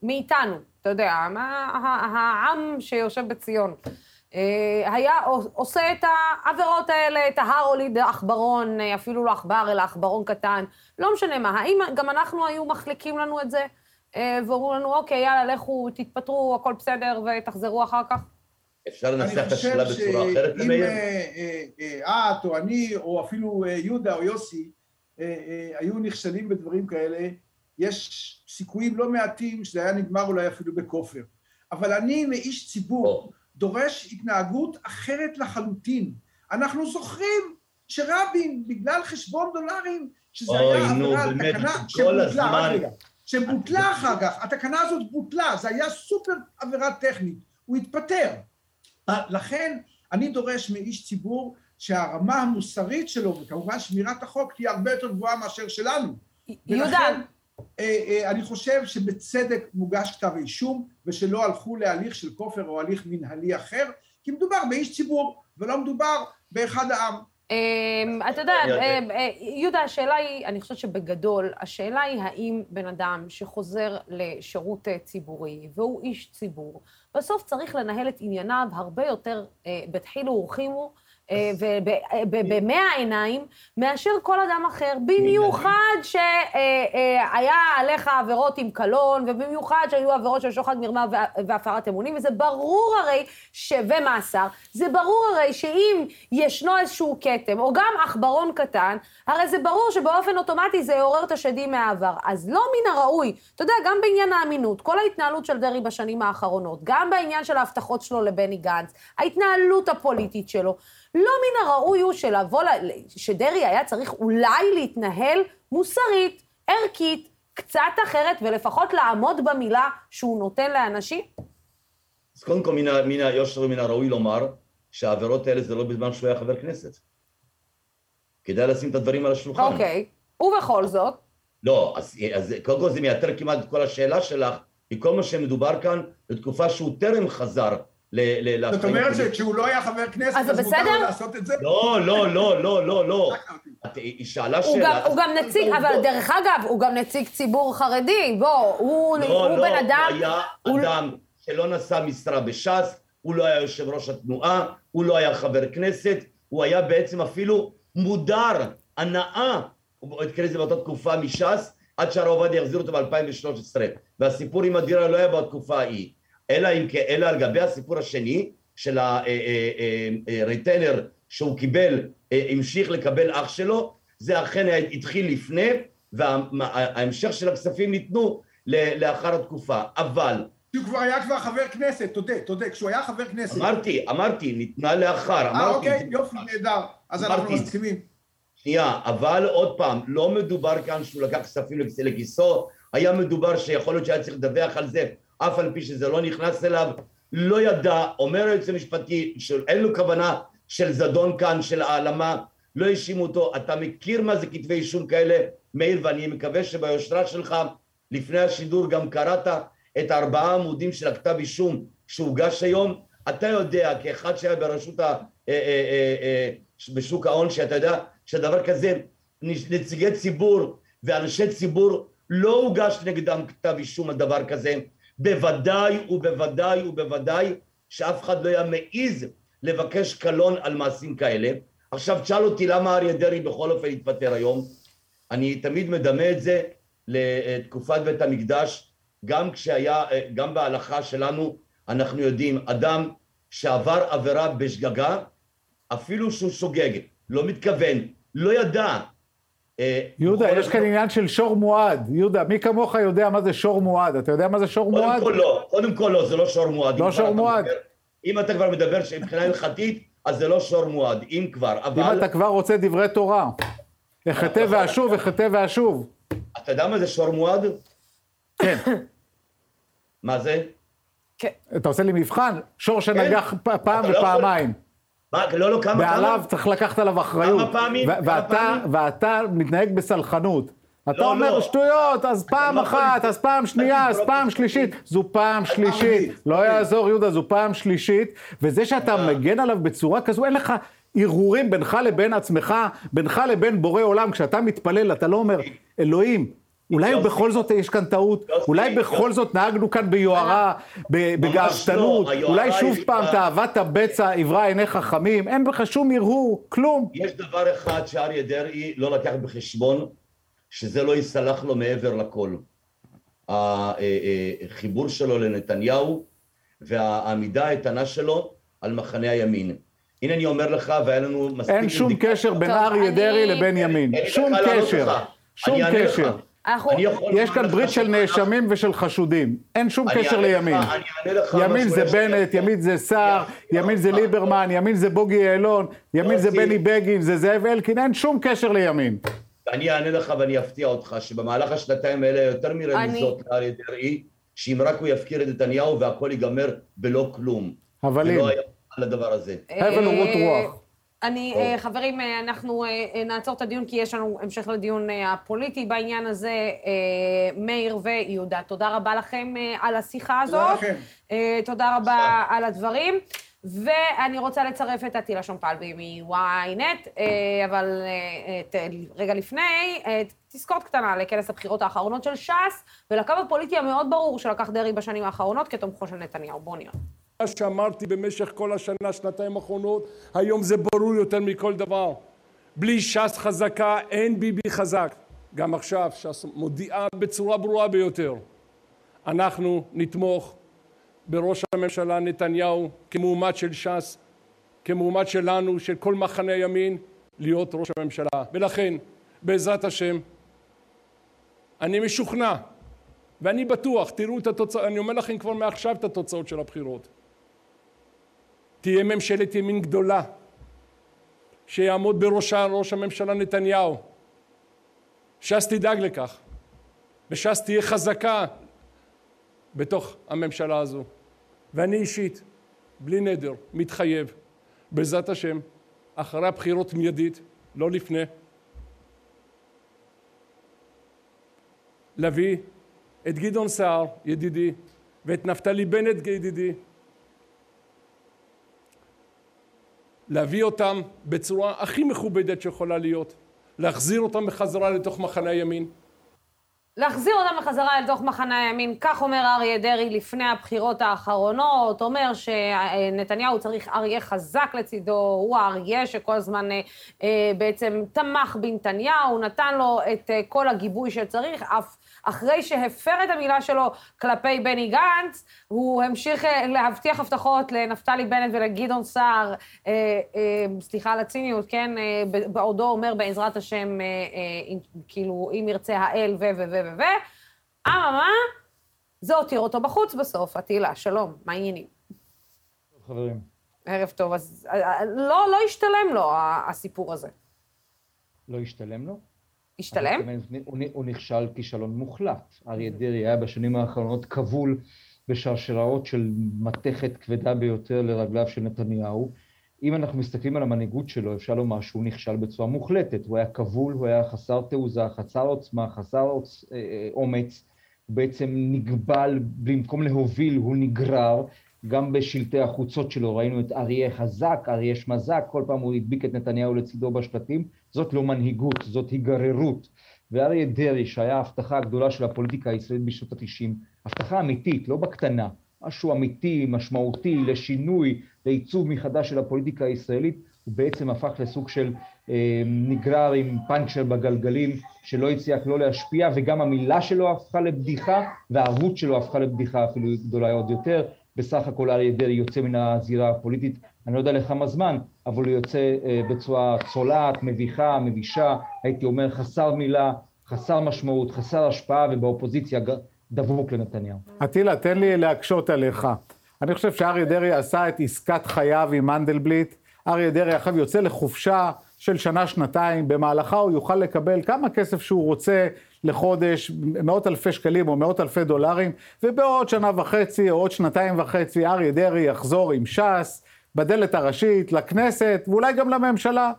מאיתנו, אתה יודע, מה, ה- העם שיושב בציון, היה עושה את העבירות האלה, את ההר הוליד עכברון, אה, אפילו לא עכבר, אלא עכברון קטן, לא משנה מה, האם גם אנחנו היו מחליקים לנו את זה, אה, ואומרים לנו, אוקיי, יאללה, לכו, תתפטרו, הכל בסדר, ותחזרו אחר כך? אפשר לנסח את השאלה בצורה אחרת, שאם מאיר? אה, אה, אה, את או אני, או אפילו אה, יהודה או יוסי, אה, אה, היו נכשלים בדברים כאלה, יש סיכויים לא מעטים שזה היה נגמר אולי אפילו בכופר. אבל אני, מאיש ציבור, דורש התנהגות אחרת לחלוטין. אנחנו זוכרים שרבין, בגלל חשבון דולרים, שזה אוי, היה עבירה על תקנה שבוטלה, הזמן. רק רגע, שבוטלה אחר כך, התקנה הזאת בוטלה, זה היה סופר עבירה טכנית, הוא התפטר. לכן אני דורש מאיש ציבור שהרמה המוסרית שלו, וכמובן שמירת החוק, תהיה הרבה יותר גבוהה מאשר שלנו. יהודה, ולכן, אני חושב שבצדק מוגש כתב אישום, ושלא הלכו להליך של כופר או הליך מנהלי אחר, כי מדובר באיש ציבור, ולא מדובר באחד העם. אמ, אתה יודע. אמ, אה, יהודה, השאלה היא, אני חושבת שבגדול, השאלה היא האם בן אדם שחוזר לשירות אה, ציבורי, והוא איש ציבור, בסוף צריך לנהל את ענייניו הרבה יותר אה, בדחילו ורחימו, אה, ובמאה עיניים, מאשר כל אדם אחר, במיוחד שהיה עליך עבירות עם קלון, ובמיוחד שהיו עבירות של שוחד מרמה וה- והפרת אמונים, וזה ברור הרי, ש... ומאסר, זה ברור הרי שאם ישנו איזשהו כתם, או גם עכברון קטן, הרי זה ברור שבאופן אוטומטי זה יעורר את השדים מהעבר. אז לא מן הראוי, אתה יודע, גם בעניין האמינות, כל ההתנהלות של דרעי בשנים האחרונות, גם בעניין של ההבטחות שלו לבני גנץ, ההתנהלות הפוליטית שלו, לא מן הראוי הוא שלבוא, שדרעי היה צריך אולי להתנהל מוסרית, ערכית, קצת אחרת, ולפחות לעמוד במילה שהוא נותן לאנשים? אז קודם כל מן היושר ומן הראוי לומר שהעבירות האלה זה לא בזמן שהוא היה חבר כנסת. כדאי לשים את הדברים על השולחן. אוקיי. ובכל זאת, לא, אז, אז קודם כל זה מייתר כמעט את כל השאלה שלך, כי כל מה שמדובר כאן בתקופה שהוא טרם חזר ל- זאת אומרת שכשהוא לא היה חבר כנסת, אז מותר? לו לעשות את זה? לא, לא, לא, לא, לא, לא. היא שאלה שאלה. הוא גם נציג, אז אבל העובדות. דרך אגב, הוא גם נציג ציבור חרדי. בוא, הוא, לא, לא, בן אדם... הוא היה הוא- אדם שלא נשא משרה בש"ס, הוא לא היה יושב ראש התנועה, הוא לא היה חבר כנסת, הוא היה בעצם אפילו מודר, הנאה, הוא התקרא לזה באותה תקופה מש"ס, עד שהרב עובדיה החזיר אותו ב-2013. והסיפור עם הדירה לא היה בתקופה ההיא, אלא, אם, כ- אלא על גבי הסיפור השני, של הריטיינר שהוא קיבל, אה, המשיך לקבל אח שלו, זה אכן התחיל לפני, וההמשך של הכספים ניתנו לאחר התקופה. אבל, שהוא כבר היה כבר חבר כנסת, תודה, תודה, כשהוא היה חבר כנסת. אמרתי, אמרתי, ניתנה לאחר, אה, אוקיי, יופי, נהדר. אז אנחנו אמרתי. מסכימים. שנייה, אבל עוד פעם, לא מדובר כאן שהוא לקח כספים לכיס- לכיסו, היה מדובר שיכול להיות שהיה צריך לדווח על זה, אף על פי שזה לא נכנס אליו, לא ידע, אומר היועץ המשפטי, שאין לו כוונה של זדון כאן, של העלמה, לא האשימו אותו, אתה מכיר מה זה כתבי אישום כאלה, מאיר, ואני מקווה שביושרה שלך, לפני השידור גם קראת את הארבעה עמודים של הכתב אישום שהוגש היום, אתה יודע, כאחד שהיה ברשות ה... אה, אה, אה, בשוק ההון, שאתה יודע שדבר כזה, נציגי ציבור ואנשי ציבור, לא הוגש נגדם כתב אישום על דבר כזה, בוודאי ובוודאי ובוודאי שאף אחד לא היה מעז לבקש קלון על מעשים כאלה. עכשיו תשאל אותי למה אריה דרעי בכל אופן התפטר היום, אני תמיד מדמה את זה לתקופת בית המקדש, גם כשהיה, גם בהלכה שלנו, אנחנו יודעים, אדם שעבר עבירה בשגגה, אפילו שהוא שוגג, לא מתכוון, לא ידע. אה, יהודה, יש כאן אופן- עניין של שור מועד. יהודה, מי כמוך יודע מה זה שור מועד? אתה יודע מה זה שור קודם מועד? כל לא, קודם כל לא, זה לא שור מועד. לא אם שור מועד. מדבר- אם אתה כבר מדבר שמבחינה הלכתית, אז זה לא שור מועד, אם כבר, אם אבל אתה כבר רוצה דברי תורה. אחטא ואשוב, אחטא ואשוב. אתה יודע מה זה שור מועד? כן. מה זה? כן. אתה עושה לי מבחן? שור שנגח פ- פעם לא ופעמיים. מה, לא, לא, כמה, ועליו כמה? צריך לקחת עליו אחריות. כמה פעמים? ו- ואתה, פעמים? ואתה מתנהג בסלחנות. אתה לא, אומר לא. שטויות, אז פעם לא אחת, אז פעם שנייה, אז לקרוא פעם. שלישית. זו פעם שלישית, רביעית, לא. יעזור יהודה, זו פעם שלישית. וזה שאתה. מגן עליו בצורה כזו, אין לך הרהורים בינך לבין עצמך, בינך לבין בורא עולם. כשאתה מתפלל, אתה לא אומר, אלוהים, אולי. בכל זאת יש כאן טעות, אולי בכל. זאת נהגנו כאן ביוהרה, בגאוותנות, לא, היוהרה אולי שוב פעם תאוות הבצע עברה עיניך חכמים, אין בך שום הרהור, כלום. יש דבר אחד שאריה דרעי לא לקח בחשבון, שזה לא ייסלח לו מעבר לכל. החיבור שלו לנתניהו והעמידה האיתנה שלו על מחנה הימין. הנה אני אומר לך, והיה לנו מספיק... אין שום. קשר בין אריה דרעי לבין ימין. שום קשר. שום. קשר. יש כאן ברית של נאשמים ושל חשודים. אין שום קשר לימין. ימין זה בנט, ימין זה סער, ימין זה. ליברמן, ימין זה בוגי יעלון, ימין זה. בני בגין, זה זאב אלקין, אין שום קשר לימין. אני אענה לך ואני אפתיע אותך שבמהלך השנתיים האלה יותר מרמיזות לאריה דרעי, שאם רק הוא יפקיר את נתניהו והכל ייגמר בלא כלום. אבל אם. ולא היה על הדבר הזה. הבל אה, רוח. אני. אה, חברים, אה, אנחנו אה, נעצור את הדיון כי יש לנו המשך לדיון הפוליטי בעניין הזה. מאיר ויהודה, תודה רבה לכם על השיחה הזאת. תודה לכם. תודה רבה על הדברים. ואני רוצה לצרף את עטילה שומפלבי מ-ynet, אבל אה, ת- רגע לפני, תזכורת קטנה לכנס הבחירות האחרונות של ש"ס, ולקו הפוליטי המאוד ברור שלקח דרעי בשנים האחרונות כתומכו של נתניהו. בואו נראה. שאמרתי במשך כל השנה, שנתיים האחרונות, היום זה ברור יותר מכל דבר. בלי ש"ס חזקה, אין ביבי חזק. גם עכשיו ש"ס מודיעה בצורה ברורה ביותר. אנחנו נתמוך בראש הממשלה נתניהו כמועמד של ש"ס, כמועמד שלנו, של כל מחנה הימין, להיות ראש הממשלה. ולכן, בעזרת השם, אני משוכנע ואני בטוח, תראו את התוצאות, אני אומר לכם כבר מעכשיו את התוצאות של הבחירות. תהיה ממשלת ימין גדולה, שיעמוד בראשה ראש הממשלה נתניהו. ש"ס תדאג לכך, וש"ס תהיה חזקה בתוך הממשלה הזו. ואני אישית, בלי נדר, מתחייב, בעזרת השם, אחרי הבחירות מיידית, לא לפני, להביא את גדעון סער, ידידי, ואת נפתלי בנט, ידידי, להביא אותם בצורה הכי מכובדת שיכולה להיות, להחזיר אותם בחזרה לתוך מחנה הימין. להחזיר אותם בחזרה אל תוך מחנה הימין, כך אומר אריה דרעי לפני הבחירות האחרונות, אומר שנתניהו צריך אריה חזק לצידו, הוא האריה שכל הזמן אה, אה, בעצם תמך בנתניהו, נתן לו את אה, כל הגיבוי שצריך, אף אחרי שהפר את המילה שלו כלפי בני גנץ, הוא המשיך אה, להבטיח הבטחות לנפתלי בנט ולגדעון סער, אה, אה, סליחה על הציניות, כן, בעודו אומר בעזרת השם, כאילו, אם ירצה האל ו... ו... ו... ו... אממה, זה הותיר אותו בחוץ בסוף. עטילה, שלום, מה העניינים? חברים. ערב טוב, אז לא, לא השתלם לו הסיפור הזה. לא השתלם לו? השתלם? הוא נכשל כישלון מוחלט. אריה דרעי היה בשנים האחרונות כבול בשרשראות של מתכת כבדה ביותר לרגליו של נתניהו. אם אנחנו מסתכלים על המנהיגות שלו, אפשר לומר שהוא נכשל בצורה מוחלטת. הוא היה כבול, הוא היה חסר תעוזה, חסר עוצמה, חסר עוצ... אה, אה, אומץ. הוא בעצם נגבל, במקום להוביל הוא נגרר. גם בשלטי החוצות שלו ראינו את אריה חזק, אריה שמזק, כל פעם הוא הדביק את נתניהו לצידו בשלטים. זאת לא מנהיגות, זאת היגררות. ואריה דרעי, שהיה ההבטחה הגדולה של הפוליטיקה הישראלית בשנות התשעים, הבטחה אמיתית, לא בקטנה, משהו אמיתי, משמעותי, לשינוי, לעיצוב מחדש של הפוליטיקה הישראלית, הוא בעצם הפך לסוג של אה, נגרר עם פאנצ'ר בגלגלים, שלא הצליח לא להשפיע, וגם המילה שלו הפכה לבדיחה, והערבות שלו הפכה לבדיחה אפילו גדולה עוד יותר. בסך הכל אריה דרעי יוצא מן הזירה הפוליטית, אני לא יודע לכמה זמן, אבל הוא יוצא אה, בצורה צולעת, מביכה, מבישה, הייתי אומר חסר מילה, חסר משמעות, חסר השפעה, ובאופוזיציה דבוק לנתניהו. אטילה, תן לי להקשות עליך. אני חושב שאריה דרעי עשה את עסקת חייו עם מנדלבליט. אריה דרעי עכשיו יוצא לחופשה של שנה-שנתיים, במהלכה הוא יוכל לקבל כמה כסף שהוא רוצה לחודש, מאות אלפי שקלים או מאות אלפי דולרים, ובעוד שנה וחצי או עוד שנתיים וחצי אריה דרעי יחזור עם ש"ס בדלת הראשית לכנסת ואולי גם לממשלה.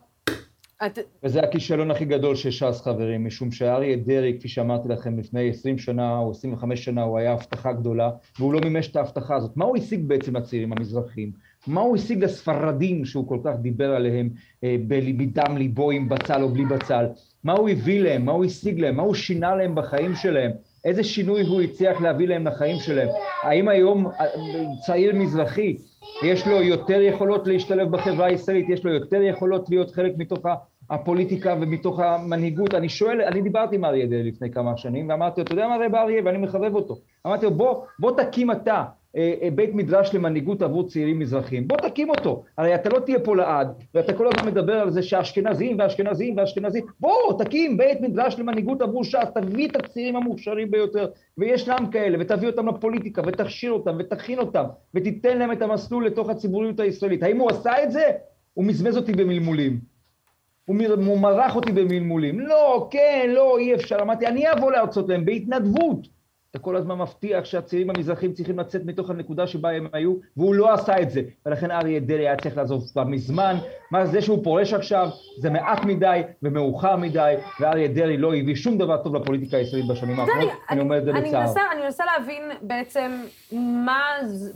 את... וזה הכישלון הכי גדול של ש"ס חברים, משום שאריה דרעי, כפי שאמרתי לכם, לפני 20 שנה או 25 שנה הוא היה הבטחה גדולה, והוא לא מימש את ההבטחה הזאת. מה הוא השיג בעצם לצעירים המזרחים? מה הוא השיג לספרדים שהוא כל כך דיבר עליהם אה, בדם ליבו עם בצל או בלי בצל? מה הוא הביא להם? מה הוא השיג להם? מה הוא שינה להם בחיים שלהם? איזה שינוי הוא הצליח להביא להם לחיים שלהם? האם היום אה, צעיר מזרחי יש לו יותר יכולות להשתלב בחברה הישראלית, יש לו יותר יכולות להיות חלק מתוך הפוליטיקה ומתוך המנהיגות. אני שואל, אני דיברתי עם אריה דרעי לפני כמה שנים ואמרתי לו, אתה יודע מה רב אריה? ואני מחבב אותו. אמרתי לו, בוא, בוא תקים אתה בית מדרש למנהיגות עבור צעירים מזרחים. בוא תקים אותו. הרי אתה לא תהיה פה לעד, ואתה כל הזמן מדבר על זה שהאשכנזים והאשכנזים והאשכנזים, בוא תקים בית מדרש למנהיגות עבור ש"ס, תביא את הצעירים המוכשרים ביותר, וישנם כאלה, ותביא אותם לפוליטיקה, ותכשיר אותם, ותכין אותם, ותיתן להם את המסלול לתוך הציבוריות הישראלית. האם הוא עשה את זה? הוא מזמז אותי במלמולים. הוא מרח אותי במלמולים. לא, כן, לא, אי אפשר. אמרתי, אני אבוא להרצות להם בהתנדבות. אתה כל הזמן מבטיח שהצעירים המזרחים צריכים לצאת מתוך הנקודה שבה הם היו, והוא לא עשה את זה. ולכן אריה דרעי היה צריך לעזוב כבר מזמן. מה זה שהוא פורש עכשיו, זה מעט מדי ומאוחר מדי, ואריה דרעי לא הביא שום דבר טוב לפוליטיקה הישראלית בשנים האחרונות, אני, אני אומר את זה בצער. אני מנסה להבין בעצם מה,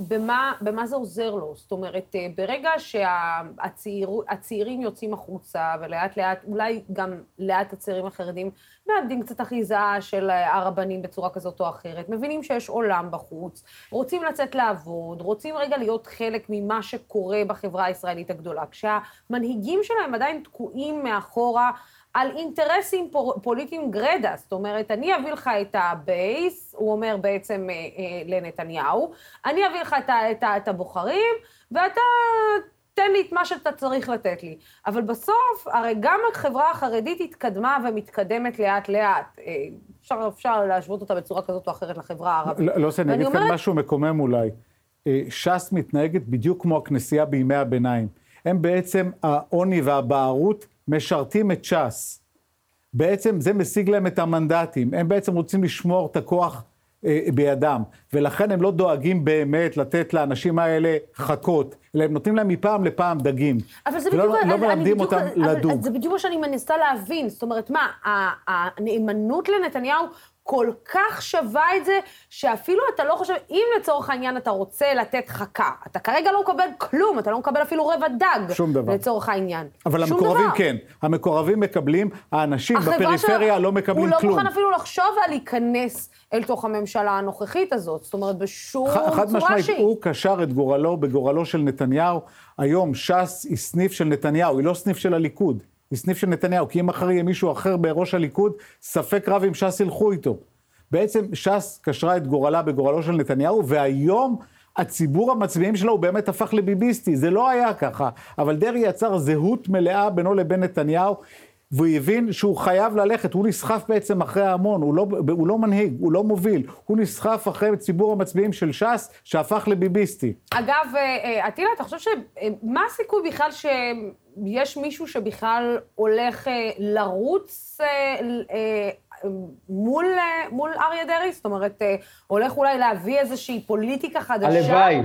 במה, במה זה עוזר לו. זאת אומרת, אה, ברגע שהצעירים יוצאים החוצה, ולאט לאט, אולי גם לאט הצעירים החרדים, מאבדים קצת אחיזה של הרבנים בצורה כזאת או אחרת, מבינים שיש עולם בחוץ, רוצים לצאת לעבוד, רוצים רגע להיות חלק ממה שקורה בחברה הישראלית הגדולה, כשהמנהיגים שלהם עדיין תקועים מאחורה על אינטרסים פוליטיים גרידא, זאת אומרת, אני אביא לך את ה base, הוא אומר בעצם אה, אה, לנתניהו, אני אביא לך את, את, את הבוחרים, ואתה תן לי את מה שאתה צריך לתת לי. אבל בסוף, הרי גם החברה החרדית התקדמה ומתקדמת לאט-לאט. אה, אפשר, אפשר להשוות אותה בצורה כזאת או אחרת לחברה הערבית. לא, לא, אני אגיד כאן משהו מקומם אולי. אה, ש"ס מתנהגת בדיוק כמו הכנסייה בימי הביניים. הם בעצם, העוני והבערות משרתים את ש"ס. בעצם זה משיג להם את המנדטים. הם בעצם רוצים לשמור את הכוח בידם, ולכן הם לא דואגים באמת לתת לאנשים האלה חכות, אלא הם נותנים להם מפעם לפעם דגים. אבל זה בדיוק, לא, לא מלמדים אותם לדוג. זה בדיוק מה שאני מנסה להבין, זאת אומרת, מה, הנאמנות לנתניהו כל כך שווה את זה, שאפילו אתה לא חושב, אם לצורך העניין אתה רוצה לתת חכה, אתה כרגע לא מקבל כלום, אתה לא מקבל אפילו רבע דג. שום דבר. לצורך העניין. אבל המקורבים דבר. כן. המקורבים מקבלים, האנשים בפריפריה שלה- לא מקבלים הוא לא כלום. מוכן אפילו לחשוב על להיכנס אל תוך הממשלה הנוכחית הזאת. זאת אומרת, בשום ח- חד צורה משמעית, שהיא. הוא קשר את גורלו בגורלו של נתניהו. היום ש"ס היא סניף של נתניהו, היא לא סניף של הליכוד. היא סניף של נתניהו, כי אם מחר יהיה מישהו אחר בראש הליכוד, ספק רב אם ש"ס ילכו איתו. בעצם ש"ס קשרה את גורלה בגורלו של נתניהו, והיום הציבור המצביעים שלו הוא באמת הפך לביביסטי. זה לא היה ככה, אבל דרעי יצר זהות מלאה בינו לבין נתניהו. והוא הבין שהוא חייב ללכת, הוא נסחף בעצם אחרי ההמון, הוא לא, הוא לא מנהיג, הוא לא מוביל, הוא נסחף אחרי ציבור המצביעים של ש"ס, שהפך לביביסטי. אגב, אה, אה, אטילה, אתה חושב ש... אה, מה הסיכוי בכלל שיש מישהו שבכלל הולך לרוץ מול, מול אריה דרעי? זאת אומרת, הולך אולי להביא איזושהי פוליטיקה חדשה? הלוואי,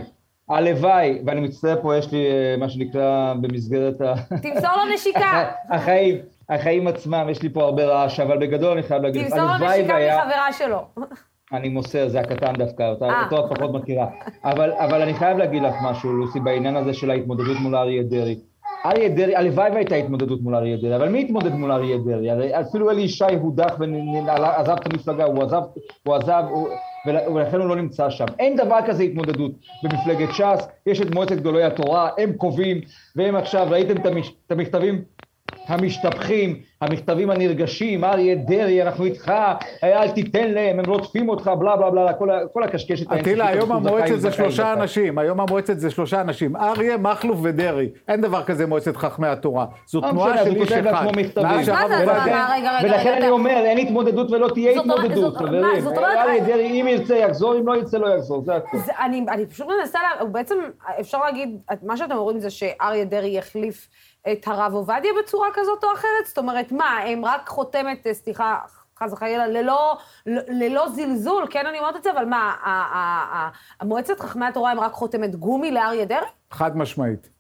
הלוואי, ואני מצטער פה, יש לי מה שנקרא במסגרת ה... תמסור לו נשיקה. החיים, החיים עצמם, יש לי פה הרבה רעש, אבל בגדול אני חייב להגיד, תמסור לו נשיקה מחברה שלו. אני מוסר, זה הקטן דווקא, אותה- אה. אותו את פחות מכירה. אבל, אבל אני חייב להגיד לך משהו, לוסי, בעניין הזה של ההתמודדות מול אריה דרעי. אריה דרעי, הלוואי והייתה התמודדות מול אריה דרעי, אבל מי התמודד מול אריה דרעי? הרי אפילו אלי ישי הודח ועזב את המפלגה, הוא עזב, הוא עזב, הוא, ול- ולכן הוא לא נמצא שם. אין דבר כזה התמודדות במפלגת ש"ס, יש את מועצת גדולי התורה, הם קובעים, והם עכשיו, ראיתם את המכתבים המשתפכים, המכתבים הנרגשים, אריה דרעי, אנחנו איתך, אל תיתן להם, הם רודפים אותך, בלה בלה בלה, כל, כל הקשקשת. אטילה, היום המועצת זה שלושה. אנשים, היום המועצת זה שלושה אנשים, אריה, מכלוף ודרעי. אין דבר כזה מועצת חכמי התורה. זו לא תנועה של איש אחד. ולכן אני. אומר, אין התמודדות ולא תהיה התמודדות, חברים. אריה דרעי, אם ירצה יחזור, אם לא ירצה לא יחזור, זה הכול. זה, אני, פשוט מנסה, בעצם, אפשר להגיד, מה שאתם אומרים זה שאריה דרעי יחליף את הרב עובדיה בצורה כזאת או אחרת? זאת אומרת, מה, הם רק חותמת, אה, סליחה, חס וחלילה, ללא, ללא זלזול, כן, אני אומרת את זה, אבל מה, המועצת חכמי התורה הם רק חותמת גומי לאריה דרעי? חד משמעית.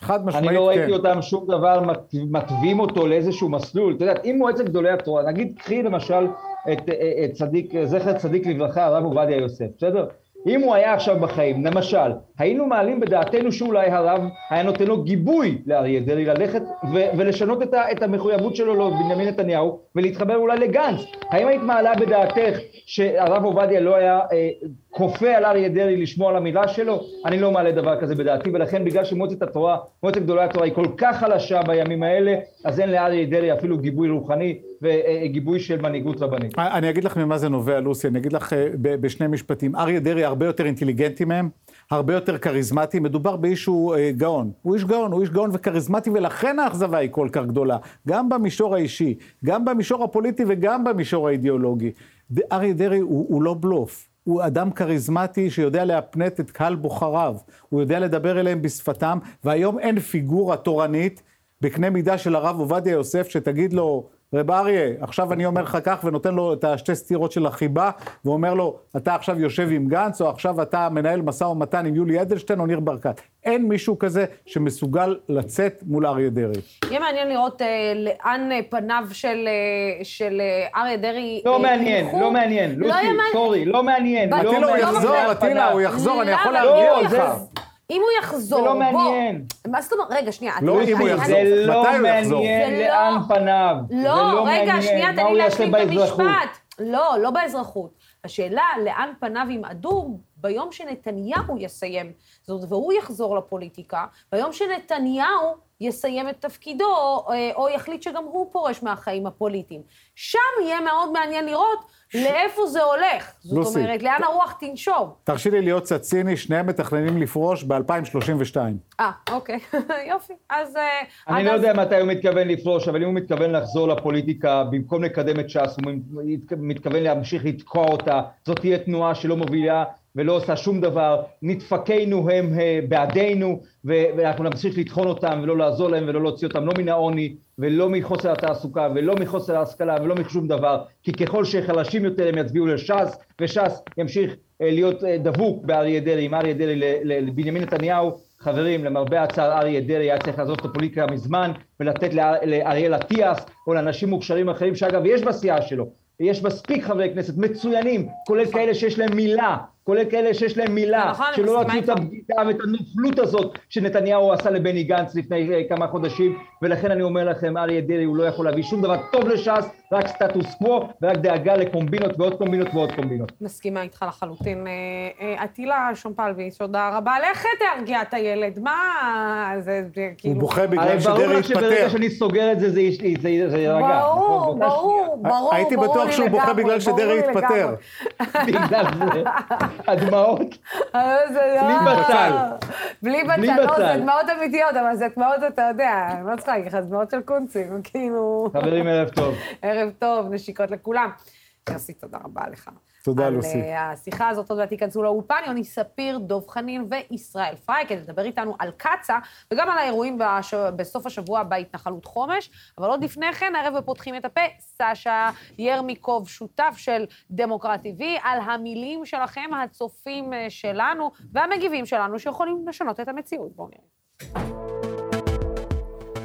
חד משמעית, אני לא כן. ראיתי אותם שום דבר מת- מתווים אותו לאיזשהו מסלול. אתה יודע, אם מועצת גדולי התורה, נגיד, קחי למשל את, את צדיק, זכר צדיק לברכה, הרב עובדיה יוסף, בסדר? אם הוא היה עכשיו בחיים, למשל, היינו מעלים בדעתנו שאולי הרב היה נותן לו גיבוי לאריה דרעי ללכת ו- ולשנות את, ה- את המחויבות שלו לבנימין נתניהו ולהתחבר אולי לגנץ. האם היית מעלה בדעתך שהרב עובדיה לא היה אה, כופה על אריה דרעי לשמוע על המילה שלו? אני לא מעלה דבר כזה בדעתי, ולכן בגלל שמועצת התורה, מועצת גדולי התורה היא כל כך חלשה בימים האלה, אז אין לאריה דרעי אפילו גיבוי רוחני וגיבוי של מנהיגות רבנית. אני אגיד לך ממה זה נובע, לוסי, אני אגיד לך אה, בשני משפטים. אריה דרעי הרבה יותר אינטליגנטי מהם, הרבה יותר כריזמטי, מדובר באיש שהוא אה, גאון. הוא איש גאון, הוא איש גאון וכריזמטי, ולכן האכזבה היא כל כך גדולה. גם במישור האישי, גם במישור הפוליטי וגם במישור האידיאולוגי. אריה דרעי הוא, הוא לא בלוף. הוא אדם כריזמטי שיודע להפנט את קהל בוחריו. הוא יודע לדבר אליהם בשפתם, והיום אין פיגורה תורנית בקנה מידה של הרב עובדיה יוסף, שתגיד לו, רב אריה, עכשיו אני אומר לך כך, ונותן לו את השתי סטירות של החיבה, ואומר לו, אתה עכשיו יושב עם גנץ, או עכשיו אתה מנהל משא ומתן עם יולי אדלשטיין או ניר ברקת. אין מישהו כזה שמסוגל לצאת מול אריה דרעי. יהיה מעניין לראות אה, לאן אה, פניו של, אה, של אה, אריה דרעי לא אה, מעניין, ילכו. לא מעניין, לא לוסי, מעניין. סורי, לא מעניין, לא הוא מעניין. לא יחזור, מעניין. אטילה, הוא יחזור, אני יכול למה? להרגיע לא, אותך. אם הוא יחזור, זה לא בוא. מעניין. מה זאת אומרת? רגע, שנייה. לא, אם הוא יחזור. זה לא מתי הוא יחזור? מעניין זה לא- לאן פניו. זה לא, לא רגע, מעניין. שנייה, תן לי להשלים את? המשפט. לא, לא באזרחות. השאלה, לאן פניו ימעדו ביום שנתניהו יסיים זאת, והוא יחזור לפוליטיקה, ביום שנתניהו יסיים את תפקידו, או, או יחליט שגם הוא פורש מהחיים הפוליטיים. שם יהיה מאוד מעניין לראות לאיפה זה הולך. זאת לוסי. אומרת, לאן הרוח תנשוב. תרשי לי להיות קצת ציני, שניהם מתכננים לפרוש ב-2032. אה, אוקיי, יופי. אז... אה, אני לא אז- יודע מתי הוא מתכוון לפרוש, אבל אם הוא מתכוון לחזור לפוליטיקה, במקום לקדם את ש"ס, הוא מתכוון להמשיך לתקוע אותה, זאת תהיה תנועה שלא מובילה ולא עושה שום דבר, נדפקינו הם אה, בעדינו, ואנחנו נמשיך לטחון אותם ולא לעזור להם ולא להוציא אותם לא מן העוני ולא מחוסר התעסוקה ולא מחוסר ההשכלה ולא משום דבר, כי ככל שחלשים יותר הם יצביעו לש"ס, וש"ס ימשיך אה, להיות אה, דבוק באריה דרעי, עם אריה דרעי לבנימין נתניהו, חברים, למרבה הצער אריה דרעי היה צריך לעזוב את הפוליטיקה מזמן ולתת לאר- לאריאל אטיאס או לאנשים מוכשרים אחרים, שאגב יש בסיעה שלו, יש מספיק חברי כנסת מצוינים, כולל כאלה שיש להם מילה, כולל כאלה שיש להם מילה, נכון, שלא רצו את. הבגידה ואת הנוכלות הזאת שנתניהו עשה לבני גנץ לפני אה, כמה חודשים, ולכן אני אומר לכם, אריה דרעי הוא לא יכול להביא שום דבר טוב לש"ס, רק סטטוס קוו ורק דאגה לקומבינות ועוד קומבינות ועוד קומבינות. מסכימה איתך לחלוטין. אה, אה, אטילה שומפלביץ, תודה רבה. לך תרגיע את הילד, מה זה, זה הוא כאילו... בוכה בגלל ברור שדרעי לך שברגע התפטר. שאני סוגר את זה, זה יירגע. ברור, נכון? באותה ברור, ברור, הייתי ברור בטוח שהוא בוכה בגלל ברור שדרעי התפטר. בגלל זה. הדמעות. אה, זה בלי לא- בצל. בלי בצל, לא. זה דמעות אמיתיות, אבל זה דמעות, אתה יודע, לא צריכה להגיד לך, זה דמעות של קונצים, כאילו... חברים, ערב טוב. ערב טוב, נשיקות לכולם. יוסי, תודה רבה לך. תודה, על לוסי. אה, השיחה הזאת, עוד מעט תיכנסו לאולפן, יוני ספיר, דב חנין וישראל פריי, כדי לדבר איתנו על קצא"א, וגם על האירועים בש... בסוף השבוע בהתנחלות חומש. אבל עוד לפני כן, הערב בפותחים את הפה, סשה ירמיקוב, שותף של דמוקרט TV, על המילים שלכם, הצופים אה, שלנו והמגיבים שלנו, שיכולים לשנות את המציאות. בואו נראה.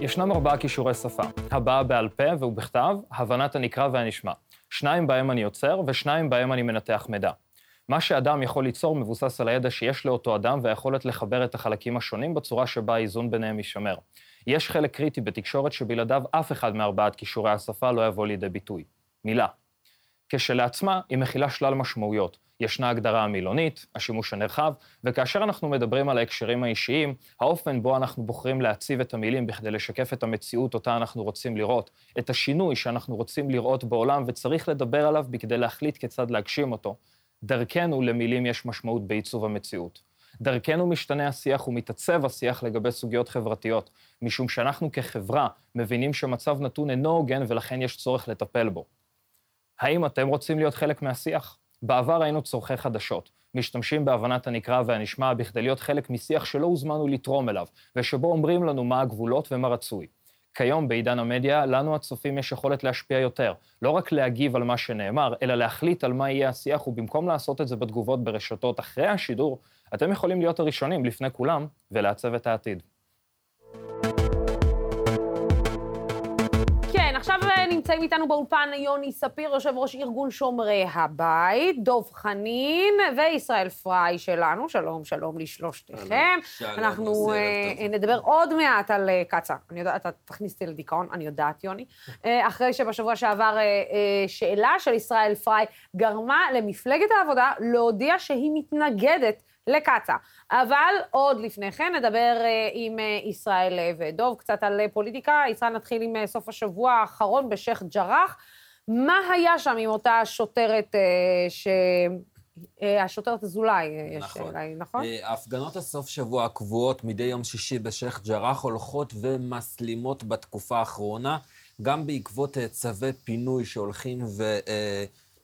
ישנם ארבעה כישורי שפה, הבעה בעל פה ובכתב, הבנת הנקרא והנשמע. שניים בהם אני יוצר, ושניים בהם אני מנתח מידע. מה שאדם יכול ליצור מבוסס על הידע שיש לאותו אדם והיכולת לחבר את החלקים השונים בצורה שבה האיזון ביניהם יישמר. יש חלק קריטי בתקשורת שבלעדיו אף אחד מארבעת כישורי השפה לא יבוא לידי ביטוי. מילה. כשלעצמה, היא מכילה שלל משמעויות. ישנה הגדרה המילונית, השימוש הנרחב, וכאשר אנחנו מדברים על ההקשרים האישיים, האופן בו אנחנו בוחרים להציב את המילים בכדי לשקף את המציאות אותה אנחנו רוצים לראות, את השינוי שאנחנו רוצים לראות בעולם וצריך לדבר עליו בכדי להחליט כיצד להגשים אותו. דרכנו למילים יש משמעות בעיצוב המציאות. דרכנו משתנה השיח ומתעצב השיח לגבי סוגיות חברתיות, משום שאנחנו כחברה מבינים שמצב נתון אינו הוגן ולכן יש צורך לטפל בו. האם אתם רוצים להיות חלק מהשיח? בעבר היינו צורכי חדשות, משתמשים בהבנת הנקרא והנשמע בכדי להיות חלק משיח שלא הוזמנו לתרום אליו, ושבו אומרים לנו מה הגבולות ומה רצוי. כיום, בעידן המדיה, לנו הצופים יש יכולת להשפיע יותר, לא רק להגיב על מה שנאמר, אלא להחליט על מה יהיה השיח, ובמקום לעשות את זה בתגובות ברשתות אחרי השידור, אתם יכולים להיות הראשונים לפני כולם ולעצב את העתיד. נמצאים איתנו באולפן יוני ספיר, יושב ראש ארגון שומרי הבית, דב חנין וישראל פריי שלנו. שלום, שלום לשלושתכם. שלום, אנחנו אה. נדבר עוד מעט על אה, קצא"א. אני יודעת, אתה תכניס אותי לדיכאון, אני יודעת, יוני. אה, אחרי שבשבוע שעבר שאלה של ישראל פריי גרמה למפלגת העבודה להודיע שהיא מתנגדת לקצא"א. אבל עוד לפני כן נדבר אה, עם אה, ישראל אה, ודוב קצת על פוליטיקה. ישראל, נתחיל עם סוף השבוע האחרון בשייח' ג'ראח. מה היה שם עם אותה שוטרת ש... השוטרת אזולאי, יש נכון. אולי, נכון? הפגנות הסוף שבוע הקבועות מדי יום שישי בשייח' ג'ראח הולכות ומסלימות בתקופה האחרונה, גם בעקבות צווי פינוי שהולכים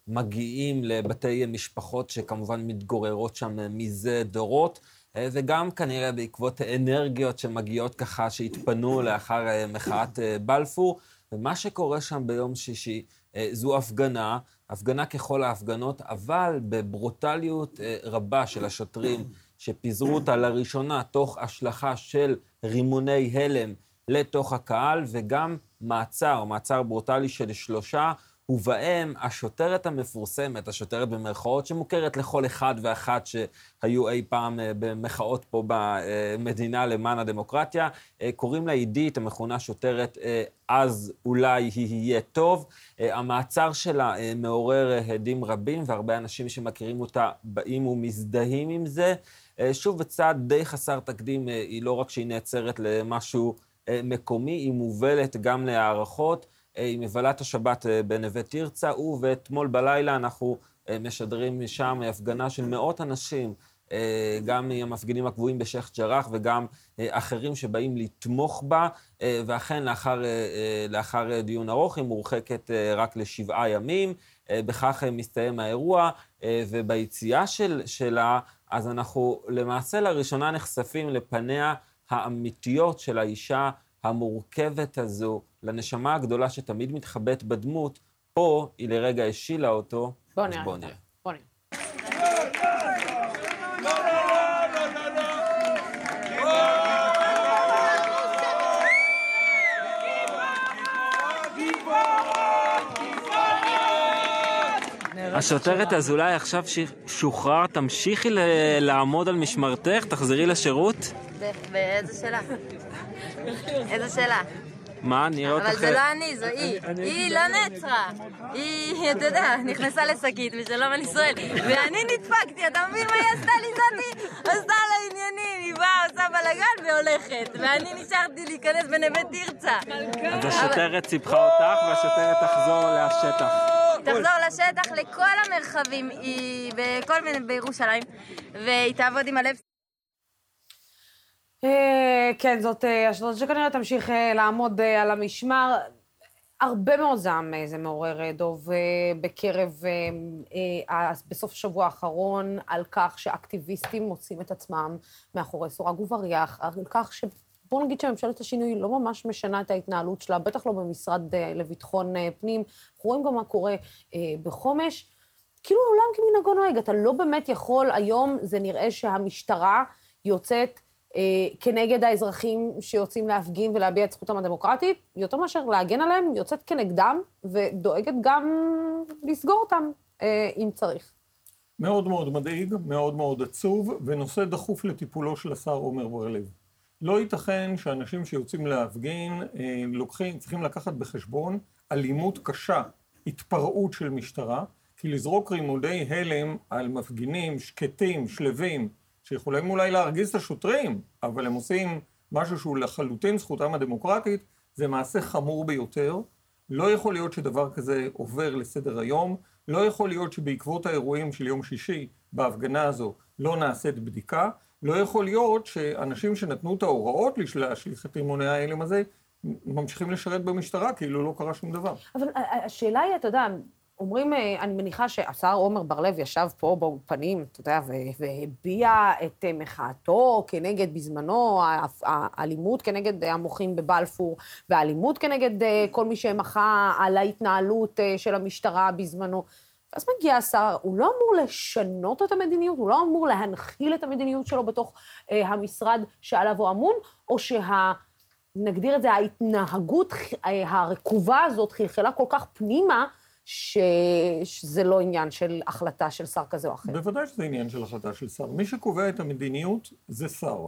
ומגיעים לבתי משפחות שכמובן מתגוררות שם מזה דורות. אה, וגם כנראה בעקבות אנרגיות שמגיעות ככה, שהתפנו לאחר אה, מחאת אה, בלפור. ומה שקורה שם ביום שישי זו הפגנה, הפגנה ככל ההפגנות, אבל בברוטליות רבה של השוטרים שפיזרו אותה לראשונה תוך השלכה של רימוני הלם לתוך הקהל, וגם מעצר, מעצר ברוטלי של שלושה, ובהם השוטרת המפורסמת, השוטרת במרכאות, שמוכרת לכל אחד ואחת שהיו אי פעם אה, במחאות פה במדינה למען הדמוקרטיה, אה, קוראים לה עידית, המכונה שוטרת אה, אז אולי היא יהיה טוב. המעצר שלה מעורר הדים רבים, והרבה אנשים שמכירים אותה באים ומזדהים עם זה. שוב, בצעד די חסר תקדים, היא לא רק שהיא נעצרת למשהו מקומי, היא מובלת גם להערכות. אה, מבלה את השבת אה, בנווה תרצה, ואתמול בלילה אנחנו אה, משדרים משם הפגנה של מאות אנשים, גם המפגינים הקבועים בשייח' ג'ראח וגם אחרים שבאים לתמוך בה, ואכן לאחר, לאחר דיון ארוך היא מורחקת רק לשבעה ימים. בכך מסתיים האירוע, אה, וביציאה של, שלה, אז אנחנו למעשה לראשונה נחשפים לפניה האמיתיות של האישה המורכבת הזו, לנשמה הגדולה שתמיד מתחבאת בדמות, פה היא לרגע השילה אותו, בוא נראה. בוא נראה. השוטרת אזולאי, עכשיו שוחרר, תמשיכי לעמוד על משמרתך, תחזרי לשירות? באיזה שאלה? איזה שאלה? מה, נראה אותך... אבל זה לא אני, זו היא. היא לא נעצרה. היא, אתה יודע, נכנסה לשקית בשלום על ישראל. ואני נדפקתי, אתה מבין מה היא עשתה לי זאתי? עשתה לה עניינים, היא באה, עושה בלאגן והולכת. ואני נשארתי להיכנס בנווה תרצה. אז השוטרת סיפחה אותך, והשוטרת תחזור לשטח. תחזור לשטח לכל המרחבים, היא בכל מיני, בירושלים, והיא תעבוד עם הלב. אה, כן, זאת אשדוד שכנראה תמשיך אה, לעמוד אה, על המשמר. הרבה מאוד זעם זה מעורר, דוב, בקרב, בסוף השבוע האחרון, על כך שאקטיביסטים מוצאים את עצמם מאחורי סורג ובריח, על כך ש... בואו נגיד שממשלת השינוי לא ממש משנה את ההתנהלות שלה, בטח לא במשרד לביטחון פנים. אנחנו רואים גם מה קורה בחומש. כאילו העולם כמנהגו נוהג, אתה לא באמת יכול, היום זה נראה שהמשטרה יוצאת אה, כנגד האזרחים שיוצאים להפגין ולהביע את זכותם הדמוקרטית, יותר מאשר להגן עליהם, יוצאת כנגדם ודואגת גם לסגור אותם אה, אם צריך. מאוד מאוד מדאיג, מאוד מאוד עצוב, ונושא דחוף לטיפולו של השר עמר בר-לב. לא ייתכן שאנשים שיוצאים להפגין אה, לוקחים, צריכים לקחת בחשבון אלימות קשה, התפרעות של משטרה, כי לזרוק רימודי הלם על מפגינים שקטים, שלווים, שיכולים אולי להרגיז את השוטרים, אבל הם עושים משהו שהוא לחלוטין זכותם הדמוקרטית, זה מעשה חמור ביותר. לא יכול להיות שדבר כזה עובר לסדר היום, לא יכול להיות שבעקבות האירועים של יום שישי בהפגנה הזו לא נעשית בדיקה, לא יכול להיות שאנשים שנתנו את ההוראות להשליך את רימוני ההלם הזה, ממשיכים לשרת במשטרה כאילו לא קרה שום דבר. אבל השאלה היא, אתה יודע, אומרים, אה, אני מניחה שהשר עמר בר-לב ישב פה באולפנים, אתה יודע, והביע את אה, מחאתו כנגד, בזמנו, האלימות כנגד המוחים בבלפור, והאלימות כנגד אה, כל מי שמחה על ההתנהלות של המשטרה בזמנו. ואז מגיע השר, הוא לא אמור לשנות את המדיניות, הוא לא אמור להנחיל את המדיניות שלו בתוך המשרד שעליו הוא אמון, או שה... נגדיר את זה, ההתנהגות הרקובה הזאת חלחלה כל כך פנימה, ש... שזה לא עניין של החלטה של שר כזה או אחר. בוודאי שזה עניין של החלטה של שר. מי שקובע את המדיניות זה שר.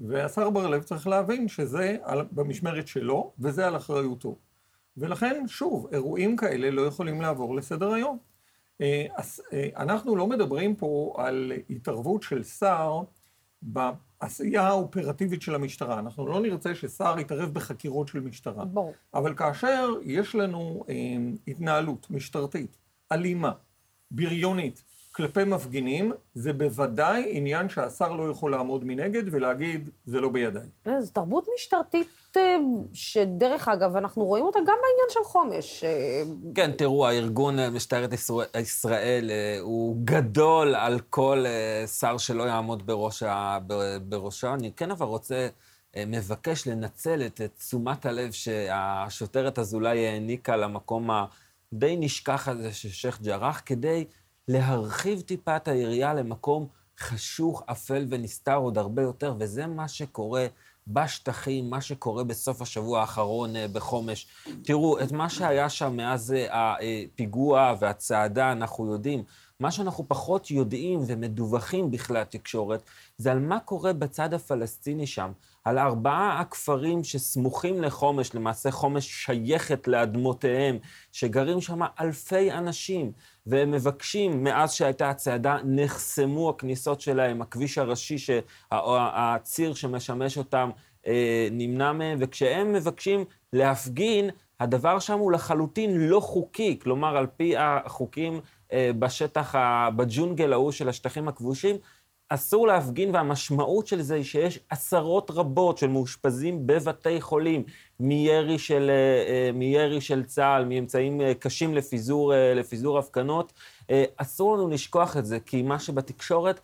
והשר בר-לב צריך להבין שזה על... במשמרת שלו, וזה על אחריותו. ולכן, שוב, אירועים כאלה לא יכולים לעבור לסדר היום. אה, אה, אנחנו לא מדברים פה על התערבות של שר העשייה האופרטיבית של המשטרה. אנחנו לא נרצה ששר יתערב בחקירות של משטרה. ברור. אבל כאשר יש לנו אה, התנהלות משטרתית אלימה, בריונית, כלפי מפגינים, זה בוודאי עניין שהשר לא יכול לעמוד מנגד ולהגיד, זה לא בידיי. זו תרבות משטרתית אה, שדרך אגב, אנחנו רואים אותה גם בעניין של חומש. אה, כן, תראו, הארגון אה, משטרת ישראל הוא גדול על כל שר שלא יעמוד בראשו. אני כן אבל רוצה, מבקש לנצל את תשומת הלב שהשוטרת אזולאי העניקה למקום הדי נשכח הזה של שייח' ג'ראח, כדי... להרחיב טיפה את היריעה למקום חשוך, אפל ונסתר עוד הרבה יותר, וזה מה שקורה בשטחים, מה שקורה בסוף השבוע האחרון אה, בחומש. תראו, את מה שהיה שם מאז אה, הפיגוע והצעדה, אנחנו יודעים. מה שאנחנו פחות יודעים ומדווחים בכלי התקשורת, זה על מה קורה בצד הפלסטיני שם. על ארבעה הכפרים שסמוכים לחומש, למעשה חומש שייכת לאדמותיהם, שגרים שם אלפי אנשים. והם מבקשים, מאז שהייתה הצעדה, נחסמו הכניסות שלהם, הכביש הראשי, הציר שמשמש אותם, אה, נמנע מהם, וכשהם מבקשים להפגין, הדבר שם הוא לחלוטין לא חוקי, כלומר, על פי החוקים אה, בשטח, בג'ונגל ההוא של השטחים הכבושים, אסור להפגין, והמשמעות של זה היא שיש עשרות רבות של מאושפזים בבתי חולים, מירי של, אה, אה, מירי של צה"ל, מאמצעים אה, קשים לפיזור, לפיזור הפגנות. אסור לנו לשכוח את זה, כי מה שבתקשורת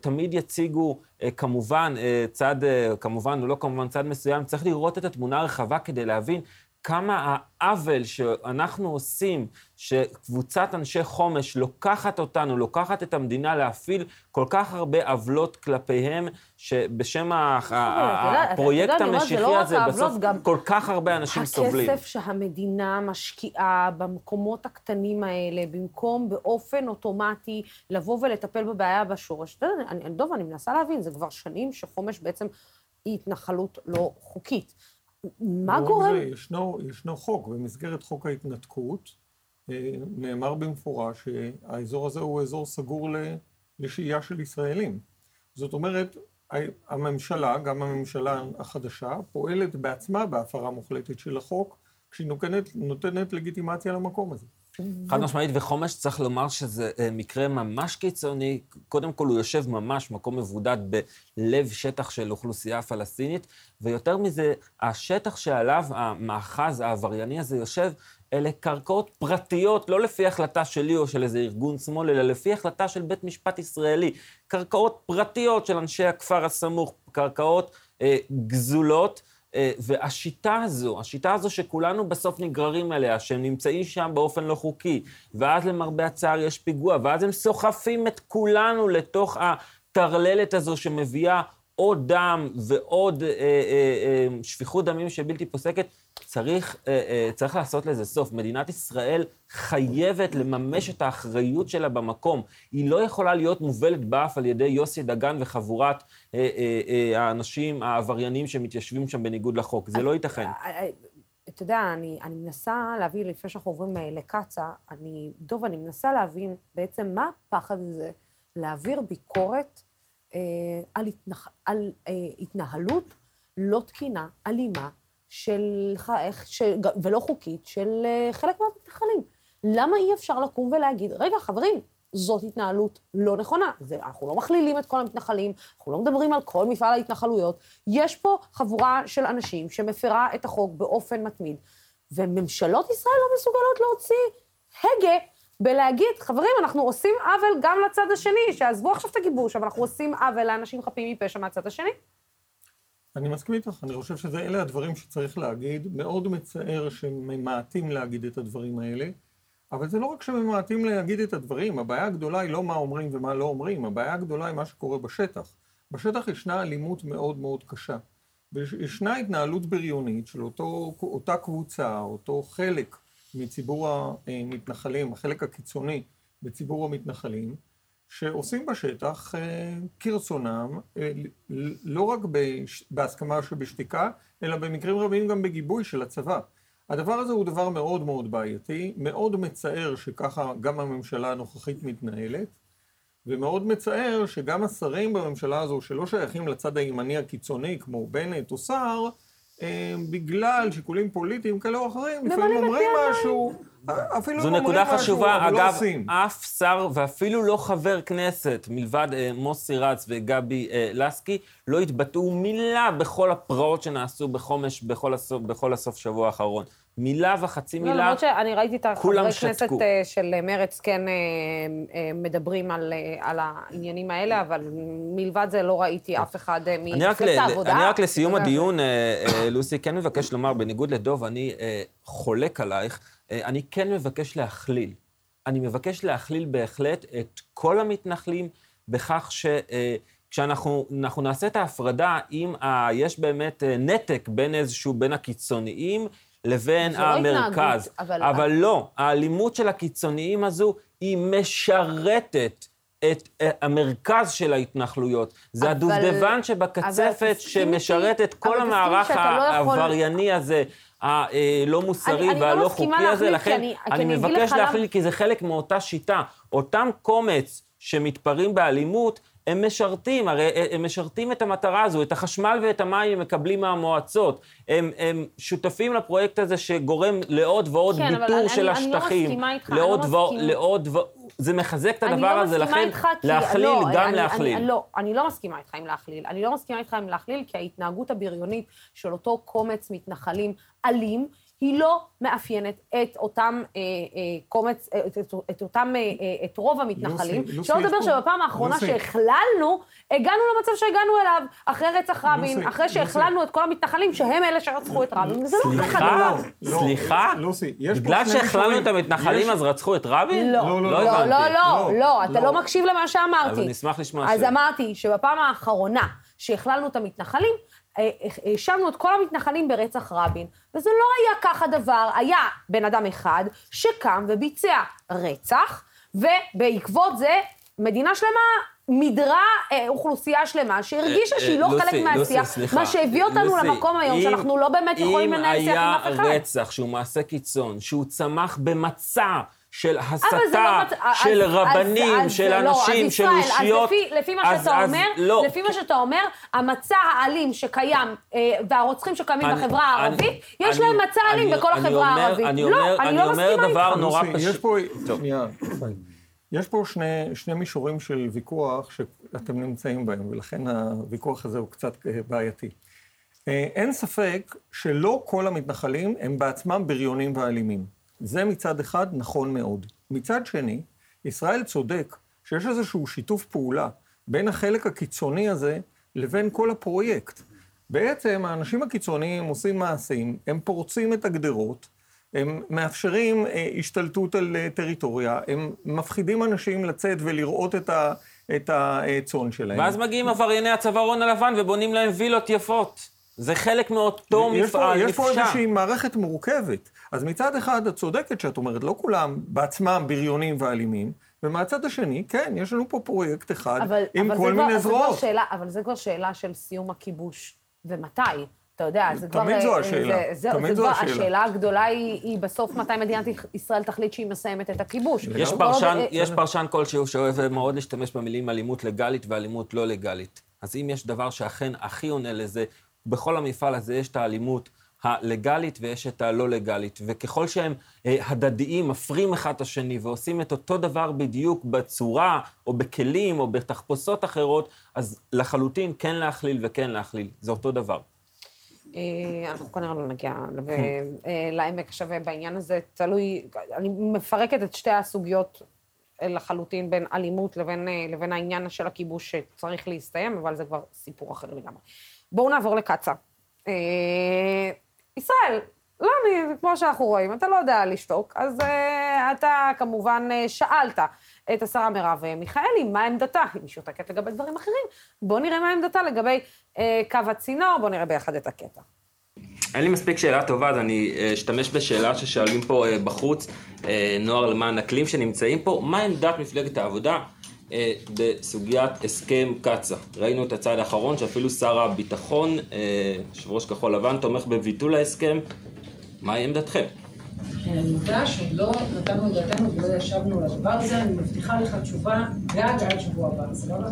תמיד יציגו, כמובן, צד, כמובן, או לא כמובן צד מסוים, צריך לראות את התמונה הרחבה כדי להבין כמה העוול שאנחנו עושים, שקבוצת אנשי חומש לוקחת אותנו, לוקחת את המדינה להפעיל כל כך הרבה עוולות כלפיהם, שבשם הפרויקט המשיחי לא הזה, בסוף כל כך הרבה אנשים סובלים. הכסף שהמדינה משקיעה במקומות הקטנים האלה, במקום באופן אוטומטי לבוא ולטפל בבעיה בשורש. דוב, אני מנסה להבין, זה כבר שנים שחומש בעצם היא התנחלות לא חוקית. מה גורם? זה, ישנו, ישנו חוק, במסגרת חוק ההתנתקות, אה, נאמר במפורש שהאזור הזה הוא אזור סגור לשהייה של ישראלים. זאת אומרת, הממשלה, גם הממשלה החדשה, פועלת בעצמה בהפרה מוחלטת של החוק, כשהיא נותנת, נותנת לגיטימציה למקום הזה. חד משמעית, וחומש צריך לומר שזה אה, מקרה ממש קיצוני. קודם כל, הוא יושב ממש מקום מבודד בלב שטח של אוכלוסייה פלסטינית, ויותר מזה, השטח שעליו המאחז העברייני הזה יושב, אלה קרקעות פרטיות, לא לפי החלטה שלי או של איזה ארגון שמאל, אלא לפי החלטה של בית משפט ישראלי. קרקעות פרטיות של אנשי הכפר הסמוך, קרקעות אה, גזולות. אה, והשיטה הזו, השיטה הזו שכולנו בסוף נגררים אליה, שהם נמצאים שם באופן לא חוקי, ואז למרבה הצער יש פיגוע, ואז הם סוחפים את כולנו לתוך הטרללת הזו שמביאה עוד דם ועוד אה, אה, אה, שפיכות דמים שבלתי פוסקת, צריך, אה, אה, צריך לעשות לזה סוף. מדינת ישראל חייבת לממש את האחריות שלה במקום. היא לא יכולה להיות מובלת באף על ידי יוסי דגן וחבורת אה, אה, אה, האנשים העבריינים שמתיישבים שם בניגוד לחוק. זה לא ייתכן. אה, אתה יודע, אני, אני מנסה להבין, לפני שאנחנו עוברים לקצא, אני, דוב, אני מנסה להבין בעצם מה הפחד הזה להעביר ביקורת אה, על, התנח, על אה, התנהלות לא תקינה, אלימה, של, ש, ולא חוקית של אה, חלק מהמתנחלים. למה אי אפשר לקום ולהגיד, רגע, חברים, זאת התנהלות לא נכונה. זה, אנחנו לא מכלילים את כל המתנחלים, אנחנו לא מדברים על כל מפעל ההתנחלויות. יש פה חבורה של אנשים שמפרה את החוק באופן מתמיד, וממשלות ישראל לא מסוגלות להוציא הגה בלהגיד, חברים, אנחנו עושים עוול גם לצד השני, שעזבו עכשיו את הכיבוש, אבל אנחנו עושים עוול לאנשים חפים מפשע מהצד השני. אני מסכים איתך, אני חושב שאלה הדברים שצריך להגיד. מאוד מצער שממעטים להגיד את הדברים האלה, אבל זה לא רק שממעטים להגיד את הדברים, הבעיה הגדולה היא לא מה אומרים ומה לא אומרים, הבעיה הגדולה היא מה שקורה בשטח. בשטח ישנה אלימות מאוד מאוד קשה. וישנה התנהלות בריונית של אותו, אותה קבוצה, אותו חלק מציבור המתנחלים, החלק הקיצוני בציבור המתנחלים, שעושים בשטח אה, כרצונם, אה, לא רק בהסכמה שבשתיקה, אלא במקרים רבים גם בגיבוי של הצבא. הדבר הזה הוא דבר מאוד מאוד בעייתי, מאוד מצער שככה גם הממשלה הנוכחית מתנהלת, ומאוד מצער שגם השרים בממשלה הזו שלא שייכים לצד הימני הקיצוני כמו בנט או סער, אה, בגלל שיקולים פוליטיים כאלה או אחרים, לפעמים אומרים משהו, אפילו זו נקודה חשובה, אגב, אף שר ואפילו לא חבר כנסת, מלבד אה, מוסי רץ וגבי אה, לסקי, לא התבטאו מילה בכל הפרעות שנעשו בחומש בכל הסוף, בכל הסוף שבוע האחרון. מילה וחצי מילה, כולם למרות שאני ראיתי את החברי כנסת אה, של מרץ כן אה, אה, מדברים על, על העניינים האלה, אבל מלבד זה לא ראיתי אף אחד ממפלגת העבודה. אני רק לסיום הדיון, לוסי, כן מבקש לומר, בניגוד לדוב, אני חולק עלייך, אני כן מבקש להכליל. אני מבקש להכליל בהחלט את כל המתנחלים בכך ש... כשאנחנו נעשה את ההפרדה, אם יש באמת נתק בין איזשהו, בין הקיצוניים לבין לא המרכז. לא אבל... אבל לא, האלימות של הקיצוניים הזו היא משרתת את המרכז של ההתנחלויות. זה אבל... הדובדבן שבקצפת שמשרת את כל המערך לא העברייני יכול... הזה. הלא מוסרי אני, והלא אני לא חוקי הזה, לכן אני, אני מבקש להכליל, כי זה חלק מאותה שיטה. אותם קומץ שמתפרעים באלימות, הם משרתים, הרי הם משרתים את המטרה הזו, את החשמל ואת המים הם מקבלים מהמועצות. הם, הם שותפים לפרויקט הזה שגורם לעוד ועוד כן, ביטור של אני, השטחים. אני לא מסכימה איתך, לעוד אני לא מסכימה. לעוד ו... זה מחזק את הדבר לא הזה, לכן כי... להכליל, לא, גם אני, להכליל. אני, לא, אני לא מסכימה איתך עם להכליל. אני לא מסכימה איתך עם להכליל, כי ההתנהגות הבריונית של אותו קומץ מתנחלים אלים, היא לא מאפיינת את אותם אה, אה, קומץ, אה, את, את, את אותם, אה, אה, את רוב המתנחלים. לוסי, לוסי, שלא לדבר שבפעם האחרונה לוסי. שהכללנו, הגענו למצב שהגענו אליו, אחרי רצח רבין, לוסי, אחרי שהכללנו את כל המתנחלים, שהם אלה שרצחו את רבין, וזה לא ככה סליחה, דבר. לא, סליחה? פה בגלל שהכללנו. את המתנחלים יש- אז רצחו את רבין? לא, לא, לא, לא, לא. לא, לא, אתה לא. מקשיב למה שאמרתי. אז אני אשמח לשמוע אז ש- אמרתי שבפעם האחרונה שהכללנו את המתנחלים, האשמנו את כל המתנחלים ברצח רבין, וזה לא היה ככה דבר, היה בן אדם אחד שקם וביצע רצח, ובעקבות זה מדינה שלמה מידרה אה, אוכלוסייה שלמה שהרגישה אה, שהיא לא חלק מהשיח. מה שהביא אותנו למקום היום שאנחנו לא באמת יכולים לנהל שיח עם אף אחד. אם היה רצח שהוא מעשה קיצון, שהוא צמח במצע של לא הסתה, מצ- של אז- רבנים, אז- אז של לא, אנשים, של ישראל, אושיות, אז לפי, לפי מה אז- שאתה אז אומר, לא. לפי מה שאתה אומר, המצע האלים שקיים, אה, והרוצחים שקיימים אני- בחברה הערבית, אני- יש אני- להם מצע אלים בכל אני החברה אומר- הערבית. אני לא, אומר- אני אני לא אומר מסכימה דבר איתך. נורא פשוט. יש פה. שנייה, יש פה שני, שני מישורים של ויכוח שאתם נמצאים בהם, ולכן הוויכוח הזה הוא קצת אה, בעייתי. אה, אין ספק שלא כל המתנחלים הם בעצמם בריונים ואלימים. זה מצד אחד נכון מאוד. מצד שני, ישראל צודק שיש איזשהו שיתוף פעולה בין החלק הקיצוני הזה לבין כל הפרויקט. בעצם האנשים הקיצוניים עושים מעשים, הם פורצים את הגדרות, הם מאפשרים אה, השתלטות על אה, טריטוריה, הם מפחידים אנשים לצאת ולראות את, ה, את הצאן שלהם. ואז מגיעים עברייני הצווארון הלבן ובונים להם וילות יפות. זה חלק מאותו יש פה, מפעל יש פה נפשע. איזושהי מערכת מורכבת. אז מצד אחד, את צודקת שאת אומרת, לא כולם בעצמם בריונים ואלימים, ומהצד השני, כן, יש לנו פה פרויקט אחד אבל, עם אבל כל זה כבר, מיני כבר זרועות. שאלה, אבל זה כבר שאלה של סיום הכיבוש, ומתי. אתה יודע, זה כבר... תמיד זו אה, השאלה, זה, זה, תמיד זה זו כבר, השאלה. השאלה הגדולה היא, היא בסוף מתי מדינת ישראל תחליט שהיא מסיימת את הכיבוש. יש פרשן, אה, יש פרשן כלשהו שאוהב מאוד להשתמש במילים אלימות לגלית ואלימות לא לגלית. אז אם יש דבר שאכן הכי עונה לזה, בכל המפעל הזה יש את האלימות הלגלית ויש את הלא לגלית. וככל שהם אה, הדדיים, מפרים אחד את השני ועושים את אותו דבר בדיוק בצורה, או בכלים, או בתחפושות אחרות, אז לחלוטין כן להכליל וכן להכליל. זה אותו דבר. אה, אנחנו כנראה לא נגיע ל- אה, לעמק השווה בעניין הזה, תלוי, אני מפרקת את שתי הסוגיות אה, לחלוטין בין אלימות לבין, לבין העניין של הכיבוש שצריך להסתיים, אבל זה כבר סיפור אחר לגמרי. בואו נעבור לקצא. אה, ישראל, לא, אני, כמו שאנחנו רואים, אתה לא יודע לשתוק, אז אה, אתה כמובן אה, שאלת את השרה מרב אה, מיכאלי, מה עמדתה? היא שותקת לגבי דברים אחרים. בואו נראה מה עמדתה לגבי אה, קו הצינור, בואו נראה ביחד את הקטע. אין לי מספיק שאלה טובה, אז אני אה, אשתמש בשאלה ששואלים פה אה, בחוץ, נוער למען אקלים שנמצאים פה, מה עמדת מפלגת העבודה אה, בסוגיית הסכם קצ"א? ראינו את הצעד האחרון שאפילו שר הביטחון, אה, יושב ראש כחול לבן, תומך בביטול ההסכם, מהי עמדתכם? אני מודה שעוד לא נתנו את דעתנו ולא ישבנו על הדבר הזה, אני מבטיחה לך תשובה גג עד שבוע הבא, סבבה?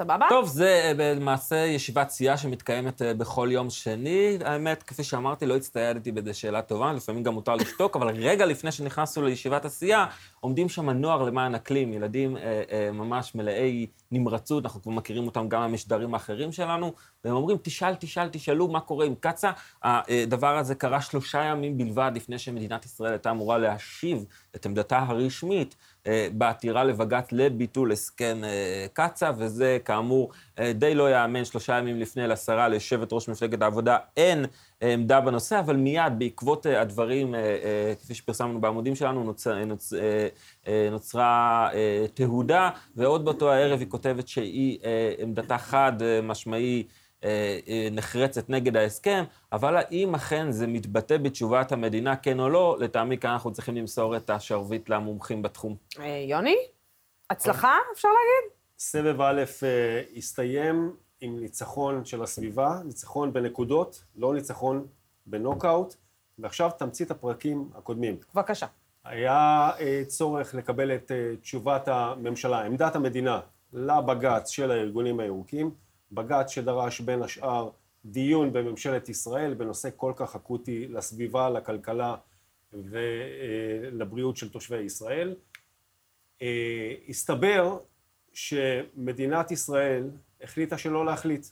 סבבה? טוב, זה אה, למעשה ישיבת סיעה שמתקיימת אה, בכל יום שני. האמת, כפי שאמרתי, לא הצטיידתי באיזה שאלה טובה, לפעמים גם מותר לשתוק, אבל רגע לפני שנכנסנו לישיבת הסיעה, עומדים שם נוער למען אקלים, ילדים אה, אה, ממש מלאי נמרצות, אנחנו כבר מכירים אותם גם מהמשדרים האחרים שלנו, והם אומרים, תשאל, תשאל, תשאלו מה קורה עם קצ"א. הדבר הזה קרה שלושה ימים בלבד לפני שמדינת ישראל הייתה אמורה להשיב את עמדתה הרשמית אה, בעתירה לבג"ץ לביטול הסכם אה, קצ"א, וזה כאמור אה, די לא ייאמן, שלושה ימים לפני לשרה, ליושבת ראש מפלגת העבודה, אין אה, עמדה בנושא, אבל מיד בעקבות אה, הדברים, אה, אה, כפי שפרסמנו בעמודים שלנו, נוצ, נוצ, אה, אה, נוצרה אה, תהודה, ועוד באותו הערב היא כותבת שהיא אה, עמדתה חד אה, משמעי אה, אה, נחרצת נגד ההסכם, אבל האם אכן זה מתבטא בתשובת המדינה, כן או לא, לטעמי כאן אנחנו צריכים למסור את השרביט למומחים בתחום. אה, יוני? הצלחה, אפשר להגיד? סבב א' אה, הסתיים עם ניצחון של הסביבה, ניצחון בנקודות, לא ניצחון בנוקאוט, ועכשיו תמצית הפרקים הקודמים. בבקשה. היה אה, צורך לקבל את אה, תשובת הממשלה, עמדת המדינה, לבג"ץ של הארגונים הירוקים, בג"ץ שדרש בין השאר דיון בממשלת ישראל בנושא כל כך אקוטי לסביבה, לכלכלה ולבריאות של תושבי ישראל. אה, הסתבר שמדינת ישראל החליטה שלא להחליט.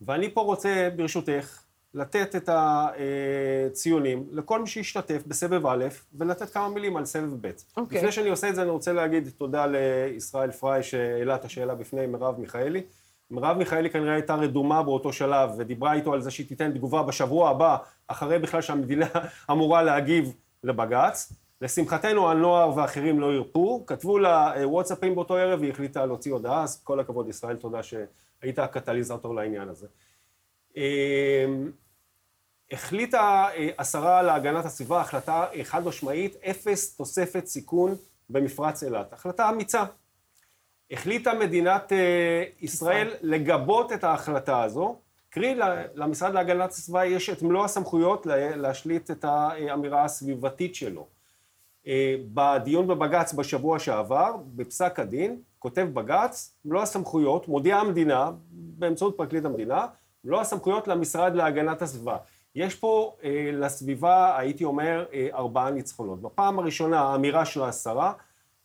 ואני פה רוצה, ברשותך, לתת את הציונים לכל מי שהשתתף בסבב א', ולתת כמה מילים על סבב ב'. אוקיי. לפני שאני עושה את זה, אני רוצה להגיד תודה לישראל פריי שהעלה את השאלה בפני מרב מיכאלי. מרב מיכאלי כנראה הייתה רדומה באותו שלב, ודיברה איתו על זה שהיא תיתן תגובה בשבוע הבא, אחרי בכלל שהמדינה אמורה להגיב לבג"ץ. לשמחתנו, הנוער ואחרים לא הרפו, כתבו לה אה, וואטסאפים באותו ערב, והיא החליטה להוציא הודעה, אז כל הכבוד ישראל, תודה שהיית הקטליזטור לעניין הזה. אה, החליטה אה, השרה להגנת הסביבה החלטה חד משמעית, אפס תוספת סיכון במפרץ אילת. החלטה אמיצה. החליטה מדינת אה, ישראל לגבות את ההחלטה הזו, קרי למשרד להגנת הסביבה יש את מלוא הסמכויות להשליט את האמירה הסביבתית שלו. אה, בדיון בבג"ץ בשבוע שעבר, בפסק הדין, כותב בג"ץ, מלוא הסמכויות, מודיעה המדינה, באמצעות פרקליט המדינה, מלוא הסמכויות למשרד להגנת הסביבה. יש פה אה, לסביבה, הייתי אומר, אה, ארבעה ניצחונות. בפעם הראשונה, האמירה של השרה,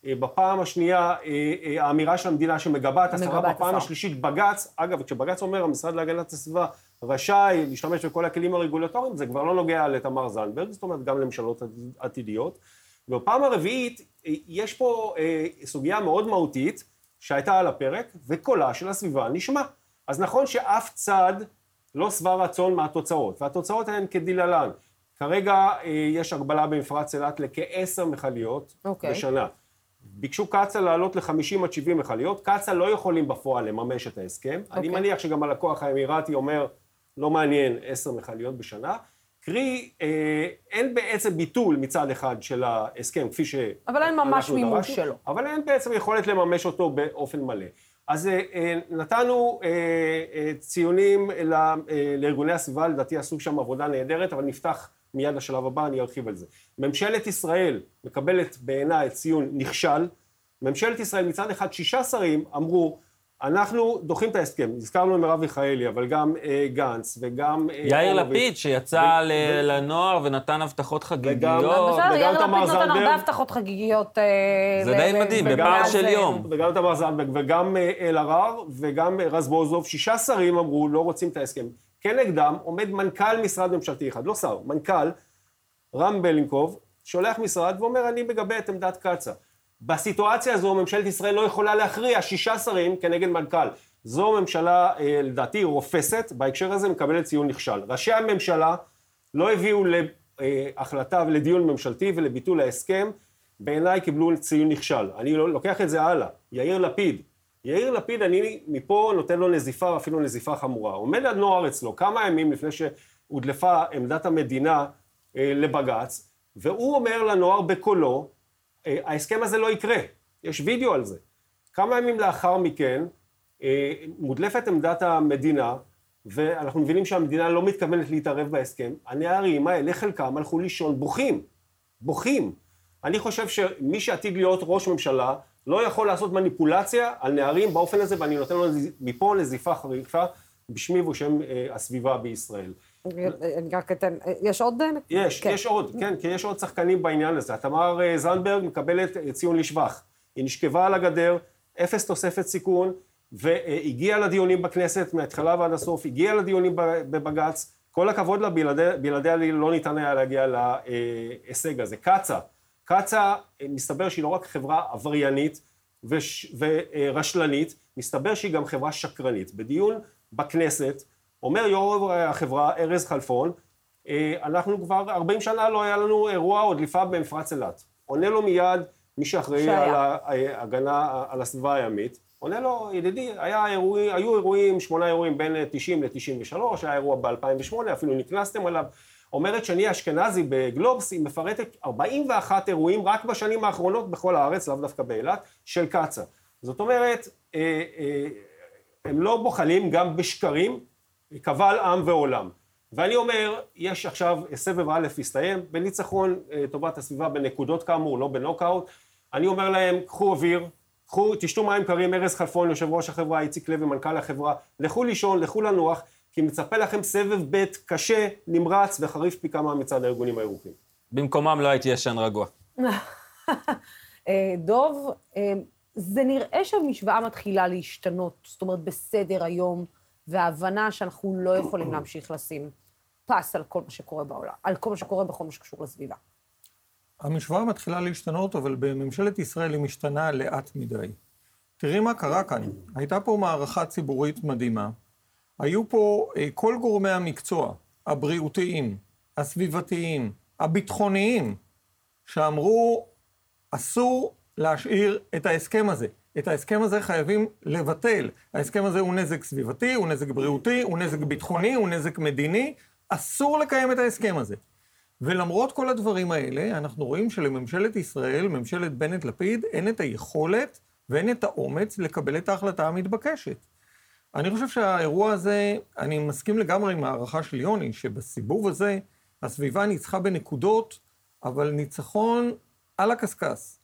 בפעם השנייה, אה, אה, האמירה של המדינה שמגבה את השרה, בפעם השלישית, בג"ץ, אגב, כשבג"ץ אומר, המשרד להגנת הסביבה רשאי להשתמש בכל הכלים הרגולטוריים, זה כבר לא נוגע לתמר זנדברג, זאת אומרת, גם לממשלות עתידיות. ובפעם הרביעית, יש פה סוגיה מאוד מהותית שהייתה על הפרק, וקולה של הסביבה נשמע. אז נכון שאף צד לא שבע רצון מהתוצאות, והתוצאות הן כדלהלן. כרגע יש הגבלה במפרץ אילת לכעשר מכליות okay. אוקיי. בשנה. ביקשו קצ"א לעלות ל-50 עד 70 מכליות, קצ"א לא יכולים בפועל לממש את ההסכם. Okay. אני אוקיי. מניח שגם הלקוח האמירתי אומר, לא מעניין 10 מכליות בשנה. קרי, אה, אין בעצם ביטול מצד אחד של ההסכם, כפי ש... אבל אין ממש מימוש שלו. אבל אין בעצם יכולת לממש אותו באופן מלא. אז אה, אה, נתנו אה, אה, ציונים לה, אה, לארגוני הסביבה, לדעתי עשו שם עבודה נהדרת, אבל נפתח מיד לשלב הבא, אני ארחיב על זה. ממשלת ישראל מקבלת בעיניי ציון נכשל. ממשלת ישראל מצד אחד שישה שרים אמרו אנחנו דוחים את ההסכם, הזכרנו את מרב מיכאלי, אבל גם אה, גנץ וגם... אה, יאיר לפיד, שיצא ו... ל... לנוער ונתן הבטחות חגיגיות. וגם, וגם יאיר לפיד נותן הרבה הבטחות חגיגיות. אה, זה ל... די מדהים, בפער של יום. וגם תמר זנדברג, וגם אה, אלהרר, וגם רזבוזוב, שישה שרים אמרו, לא רוצים את ההסכם. כנגדם עומד מנכ"ל משרד ממשלתי אחד, לא שר, מנכ"ל, רם בלינקוב, שולח משרד ואומר, אני מגבה את עמדת קצ"א. בסיטואציה הזו ממשלת ישראל לא יכולה להכריע שישה שרים כנגד מנכ"ל. זו ממשלה, אה, לדעתי, רופסת, בהקשר הזה מקבלת ציון נכשל. ראשי הממשלה לא הביאו להחלטה ולדיון ממשלתי ולביטול ההסכם, בעיניי קיבלו ציון נכשל. אני לא, לוקח את זה הלאה. יאיר לפיד, יאיר לפיד, אני מפה נותן לו נזיפה, אפילו נזיפה חמורה. עומד הנוער אצלו כמה ימים לפני שהודלפה עמדת המדינה אה, לבג"ץ, והוא אומר לנוער בקולו, אה, ההסכם הזה לא יקרה, יש וידאו על זה. כמה ימים לאחר מכן אה, מודלפת עמדת המדינה, ואנחנו מבינים שהמדינה לא מתכוונת להתערב בהסכם, הנערים האלה חלקם הלכו לישון בוכים, בוכים. אני חושב שמי שעתיד להיות ראש ממשלה לא יכול לעשות מניפולציה על נערים באופן הזה, ואני נותן לו מפה נזיפה חריפה בשמי ובשם אה, הסביבה בישראל. אני רק אתן, יש עוד? יש, כן. יש עוד, כן, כי יש עוד שחקנים בעניין הזה. תמר אה, זנדברג מקבלת אה, ציון לשבח. היא נשכבה על הגדר, אפס תוספת סיכון, והגיעה לדיונים בכנסת מההתחלה ועד הסוף, הגיעה לדיונים בבג"ץ. כל הכבוד לה, בלעדיה, בלעדיה לא ניתן היה להגיע להישג הזה. קצ"א, קצ"א, אה, מסתבר שהיא לא רק חברה עבריינית וש, ורשלנית, מסתבר שהיא גם חברה שקרנית. בדיון בכנסת, אומר יו"ר החברה, ארז חלפון, אה, אנחנו כבר 40 שנה לא היה לנו אירוע או דליפה במפרץ אילת. עונה לו מיד מי שאחראי על ההגנה, על הסביבה הימית, עונה לו, ידידי, היה אירוע, היו אירועים, שמונה אירועים בין 90 ל-93, היה אירוע ב-2008, אפילו נקנסתם עליו. אומרת שני אשכנזי בגלובס, היא מפרטת 41 אירועים רק בשנים האחרונות בכל הארץ, לאו דווקא באילת, של קצ"א. זאת אומרת, אה, אה, הם לא בוחלים גם בשקרים, קבל עם ועולם. ואני אומר, יש עכשיו, סבב א' הסתיים, בניצחון אה, טובת הסביבה בנקודות כאמור, לא בנוקאוט. אני אומר להם, קחו אוויר, קחו, תשתו מים קרים, ארז חלפון, יושב ראש החברה, איציק לוי, מנכ"ל החברה, לכו לישון, לכו לנוח, כי מצפה לכם סבב ב' קשה, נמרץ וחריף פי כמה מצד הארגונים הירוקים. במקומם לא הייתי ישן רגוע. אה, דוב, אה, זה נראה שהמשוואה מתחילה להשתנות, זאת אומרת, בסדר היום. וההבנה שאנחנו לא יכולים להמשיך לשים פס על כל מה שקורה בעולם, על כל מה שקורה בכל מה שקשור לסביבה. המשוואה מתחילה להשתנות, אבל בממשלת ישראל היא משתנה לאט מדי. תראי מה קרה כאן. הייתה פה מערכה ציבורית מדהימה. היו פה אה, כל גורמי המקצוע, הבריאותיים, הסביבתיים, הביטחוניים, שאמרו, אסור להשאיר את ההסכם הזה. את ההסכם הזה חייבים לבטל. ההסכם הזה הוא נזק סביבתי, הוא נזק בריאותי, הוא נזק ביטחוני, הוא נזק מדיני. אסור לקיים את ההסכם הזה. ולמרות כל הדברים האלה, אנחנו רואים שלממשלת ישראל, ממשלת בנט-לפיד, אין את היכולת ואין את האומץ לקבל את ההחלטה המתבקשת. אני חושב שהאירוע הזה, אני מסכים לגמרי עם הערכה של יוני, שבסיבוב הזה הסביבה ניצחה בנקודות, אבל ניצחון על הקשקש.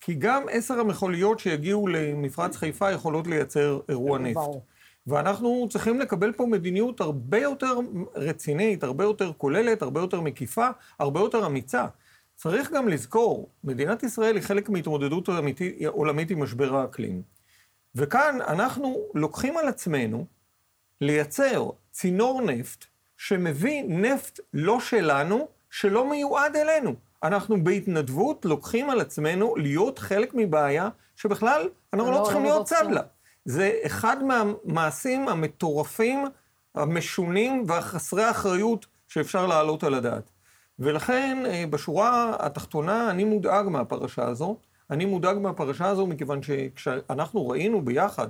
כי גם עשר המכוליות שיגיעו למפרץ חיפה יכולות לייצר אירוע נפט. ואנחנו צריכים לקבל פה מדיניות הרבה יותר רצינית, הרבה יותר כוללת, הרבה יותר מקיפה, הרבה יותר אמיצה. צריך גם לזכור, מדינת ישראל היא חלק מהתמודדות עולמית עם משבר האקלים. וכאן אנחנו לוקחים על עצמנו לייצר צינור נפט שמביא נפט לא שלנו, שלא מיועד אלינו. אנחנו בהתנדבות לוקחים על עצמנו להיות חלק מבעיה שבכלל אנחנו לא, לא צריכים לא להיות צד לה. זה אחד מהמעשים המטורפים, המשונים והחסרי אחריות שאפשר להעלות על הדעת. ולכן, אה, בשורה התחתונה, אני מודאג מהפרשה הזו. אני מודאג מהפרשה הזו מכיוון שכשאנחנו ראינו ביחד,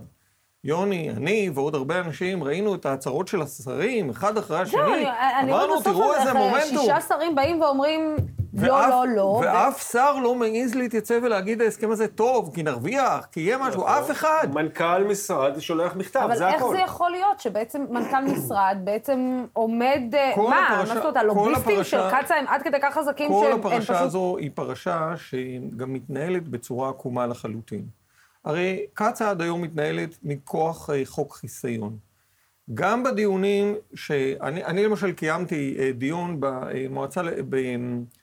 יוני, אני ועוד הרבה אנשים, ראינו את ההצהרות של השרים, אחד אחרי השני, אמרנו, תראו איזה מומנטום. שישה שרים באים ואומרים, לא, לא, לא. ואף שר לא מעז להתייצב ולהגיד ההסכם הזה טוב, כי נרוויח, כי יהיה משהו, אף אחד. מנכ"ל משרד שולח מכתב, זה הכול. אבל איך זה יכול להיות שבעצם מנכ"ל משרד בעצם עומד... מה, מה זאת אומרת, הלוביסטים של קצא"א הם עד כדי כך חזקים שהם פשוט... כל הפרשה הזו היא פרשה שגם מתנהלת בצורה עקומה לחלוטין. הרי קצא"א עד היום מתנהלת מכוח אה, חוק חיסיון. גם בדיונים שאני אני למשל קיימתי אה, דיון במועצה,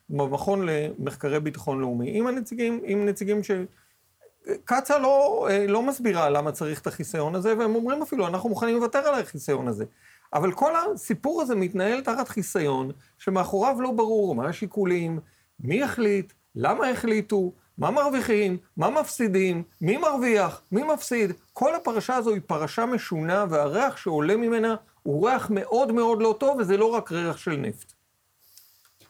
במכון למחקרי ביטחון לאומי, עם הנציגים, עם נציגים ש... קצא"א לא, אה, לא מסבירה למה צריך את החיסיון הזה, והם אומרים אפילו, אנחנו מוכנים לוותר על החיסיון הזה. אבל כל הסיפור הזה מתנהל תחת חיסיון, שמאחוריו לא ברור מה השיקולים, מי יחליט, למה החליטו, מה מרוויחים, מה מפסידים, מי מרוויח, מי מפסיד. כל הפרשה הזו היא פרשה משונה, והריח שעולה ממנה הוא ריח מאוד מאוד לא טוב, וזה לא רק ריח של נפט.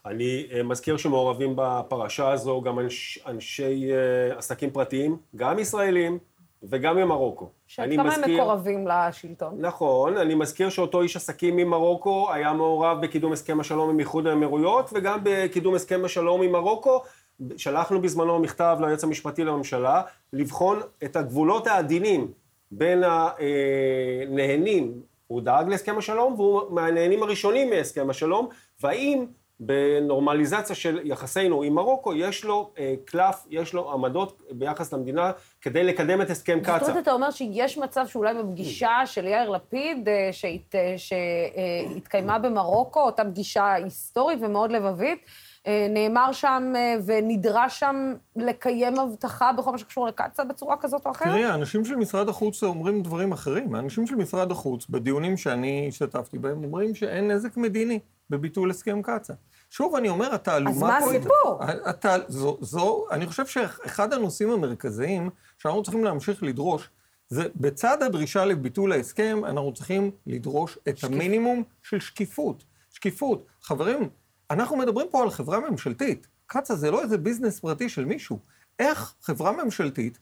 אני אה, מזכיר שמעורבים בפרשה הזו גם אנש, אנשי uh, עסקים פרטיים, גם ישראלים וגם ממרוקו. שכמה מזכיר... הם מקורבים לשלטון. נכון, אני מזכיר שאותו איש עסקים ממרוקו היה מעורב בקידום הסכם השלום עם איחוד האמירויות וגם בקידום הסכם השלום עם מרוקו, שלחנו בזמנו מכתב ליועץ המשפטי לממשלה לבחון את הגבולות העדינים בין הנהנים, הוא דאג להסכם השלום והוא מהנהנים הראשונים מהסכם השלום, והאם בנורמליזציה של יחסינו עם מרוקו, יש לו אה, קלף, יש לו עמדות ביחס למדינה כדי לקדם את הסכם קצא"א. זאת אומרת, אתה אומר שיש מצב שאולי בפגישה של יאיר לפיד, אה, שהת, שהתקיימה במרוקו, אותה פגישה היסטורית ומאוד לבבית, אה, נאמר שם אה, ונדרש שם לקיים הבטחה בכל מה שקשור לקצ"א בצורה כזאת או אחרת? תראי, האנשים של משרד החוץ אומרים דברים אחרים. האנשים של משרד החוץ, בדיונים שאני השתתפתי בהם, אומרים שאין נזק מדיני בביטול הסכם קצ"א. שוב, אני אומר, התעלומה פה... אז מה הסיפור? הת... זו, זו, אני חושב שאחד הנושאים המרכזיים שאנחנו צריכים להמשיך לדרוש, זה בצד הדרישה לביטול ההסכם, אנחנו צריכים לדרוש את שקיפ... המינימום של שקיפות. שקיפות. חברים, אנחנו מדברים פה על חברה ממשלתית. קצא"א זה לא איזה ביזנס פרטי של מישהו. איך חברה ממשלתית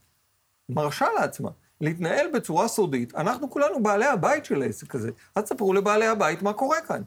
מרשה לעצמה להתנהל בצורה סודית? אנחנו כולנו בעלי הבית של העסק הזה. אז תספרו לבעלי הבית מה קורה כאן.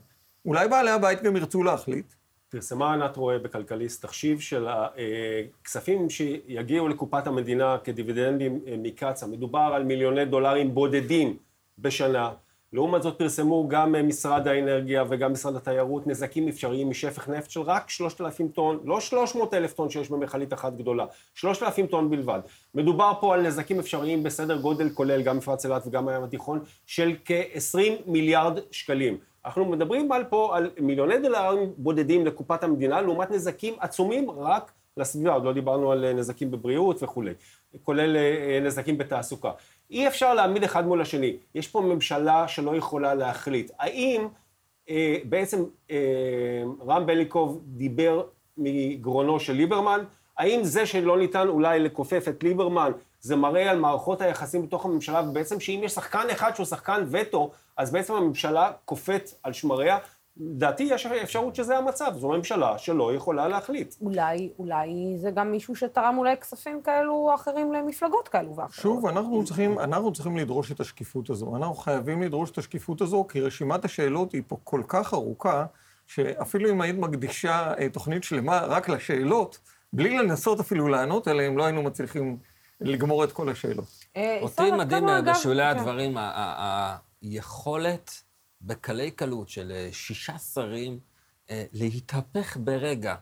אולי בעלי הבית גם ירצו להחליט. פרסמה ענת רואה בכלכליסט תחשיב של הכספים שיגיעו לקופת המדינה כדיבידנדים אה, מקצא"א. מדובר על מיליוני דולרים בודדים בשנה. לעומת זאת פרסמו גם משרד האנרגיה וגם משרד התיירות נזקים אפשריים משפך נפט של רק 3,000 טון, לא 300 אלף טון שיש במכלית אחת גדולה, 3,000 טון בלבד. מדובר פה על נזקים אפשריים בסדר גודל כולל, גם מפרץ אילת וגם הים התיכון, של כ-20 מיליארד שקלים. אנחנו מדברים על פה על מיליוני דולרים בודדים לקופת המדינה, לעומת נזקים עצומים רק לסביבה, עוד לא דיברנו על נזקים בבריאות וכולי, כולל אה, נזקים בתעסוקה. אי אפשר להעמיד אחד מול השני. יש פה ממשלה שלא יכולה להחליט. האם אה, בעצם אה, רם בליקוב דיבר מגרונו של ליברמן. האם זה שלא ניתן אולי לכופף את ליברמן, זה מראה על מערכות היחסים בתוך הממשלה, ובעצם שאם יש שחקן אחד שהוא שחקן וטו, אז בעצם הממשלה קופאת על שמריה? לדעתי יש אפשרות שזה המצב, זו ממשלה שלא יכולה להחליט. אולי, אולי זה גם מישהו שתרם אולי כספים כאלו או אחרים למפלגות כאלו ואחרות. שוב, אנחנו צריכים, אנחנו צריכים לדרוש את השקיפות הזו. אנחנו חייבים לדרוש את השקיפות הזו, כי רשימת השאלות היא פה כל כך ארוכה, שאפילו אם היית מקדישה אה, תוכנית שלמה רק לשאלות, בלי לנסות אפילו לענות עליהן, לא היינו מצליחים לגמור את כל השאלות. אה, אותי מדהים אגב, בשולי כן. הדברים, ה- ה- היכולת בקלי קלות של אה, שישה שרים אה, להתהפך ברגע,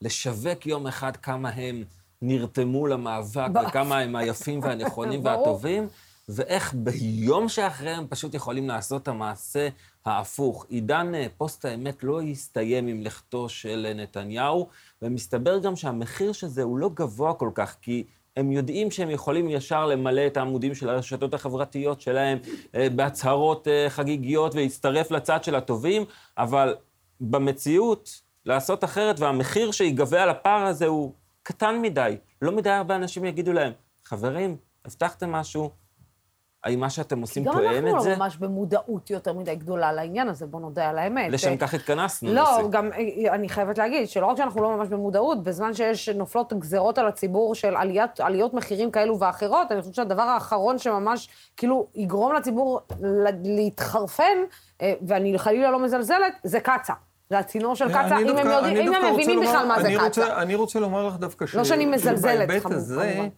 לשווק יום אחד כמה הם נרתמו למאבק וכמה הם היפים והנכונים. והטובים, ואיך ביום שאחרי הם פשוט יכולים לעשות את המעשה ההפוך. עידן אה, פוסט האמת לא הסתיים עם לכתו של נתניהו, ומסתבר גם שהמחיר של זה הוא לא גבוה כל כך, כי הם יודעים שהם יכולים ישר למלא את העמודים של הרשתות החברתיות שלהם אה, בהצהרות אה, חגיגיות ולהצטרף לצד של הטובים, אבל במציאות, לעשות אחרת, והמחיר שיגבה על הפער הזה הוא קטן מדי. לא מדי הרבה אנשים יגידו להם, חברים, הבטחתם משהו, האם מה שאתם עושים גם תואם אנחנו את זה? לא ממש במודעות יותר מדי גדולה לעניין הזה, בוא נודה על האמת. לשם כך התכנסנו. לא, ניסי. גם אה, אני חייבת להגיד שלא רק שאנחנו לא ממש במודעות, בזמן שיש נופלות גזרות על הציבור של עליית, עליות מחירים כאלו ואחרות, אני חושבת שהדבר האחרון שממש כאילו יגרום לציבור להתחרפן, אה, ואני חלילה לא מזלזלת, זה קצא"א. זה הצינור של קצא"א, אני אם הם יודעים, אם הם מבינים בכלל מה זה קצא"א. אני רוצה לומר לך דווקא ש... לא שאני מזלזלת, שבהיבט חמור, הזה, כמובן.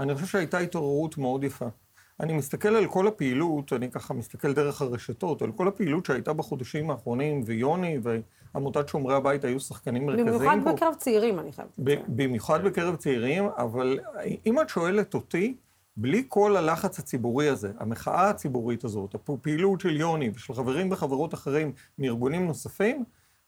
אני חושב שהייתה התעוררות מאוד יפה. אני מסתכל על כל הפעילות, אני ככה מסתכל דרך הרשתות, על כל הפעילות שהייתה בחודשים האחרונים, ויוני ועמותת שומרי הבית היו שחקנים מרכזיים פה. במיוחד בקרב צעירים, אני חייבת. ב- במיוחד בקרב צעירים, אבל אם את שואלת אותי, בלי כל הלחץ הציבורי הזה, המחאה הציבורית הזאת, הפעילות של יוני ושל חברים וחברות אחרים מארגונים נוספים,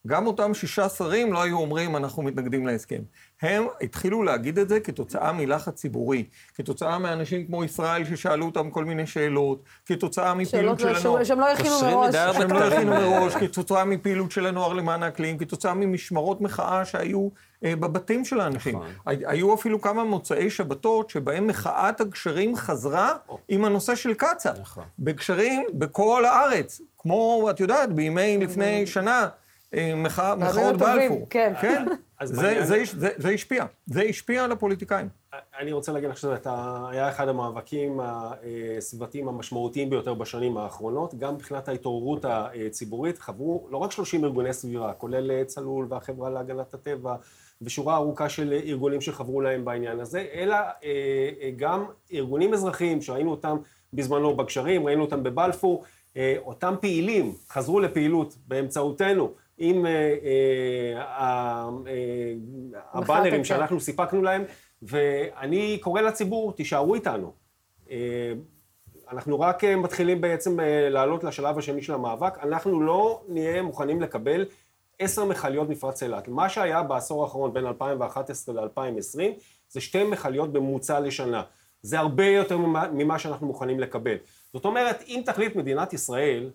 גם אותם שישה שרים לא היו אומרים, אנחנו מתנגדים להסכם. הם התחילו להגיד את זה כתוצאה מלחץ ציבורי, כתוצאה מאנשים כמו ישראל ששאלו אותם כל מיני שאלות, כתוצאה מפעילות שאלות של הנוער. שהם לא הכינו מראש. שהם לא הכינו מראש, כתוצאה מפעילות של הנוער למען האקלים, כתוצאה ממשמרות מחאה שהיו אה, בבתים של האנשים. הי- היו אפילו כמה מוצאי שבתות שבהם מחאת הגשרים חזרה עם הנושא של קצא"א. בגשרים בכל הארץ, כמו, את יודעת, בימי לפני שנה, מחאה- בימים מחאות הטובים, בלפור. כן. כן, אז זה- השפיע. זה השפיע על הפוליטיקאים. אני רוצה להגיד לך שזה היה אחד המאבקים הסביבתיים המשמעותיים ביותר בשנים האחרונות, גם מבחינת ההתעוררות הציבורית, חברו לא רק 30 ארגוני סביבה, כולל אה, צלול והחברה להגנת הטבע, ושורה ארוכה של ארגונים שחברו להם בעניין הזה, אלא אה, אה, גם ארגונים אזרחיים שראינו אותם בזמנו בגשרים, ראינו אותם בבלפור, אה, אותם פעילים חזרו לפעילות באמצעותנו. עם אה, אה, אה, הבאנרים. שאנחנו סיפקנו להם, ואני קורא לציבור, תישארו איתנו. אנחנו רק מתחילים בעצם לעלות לשלב השני של המאבק, אנחנו לא נהיה מוכנים לקבל עשר מכליות מפרץ אילת. מה שהיה בעשור האחרון בין 2011 ל-2020 זה שתי מכליות בממוצע לשנה. זה הרבה יותר ממה שאנחנו מוכנים לקבל. זאת אומרת, אם תחליט מדינת ישראל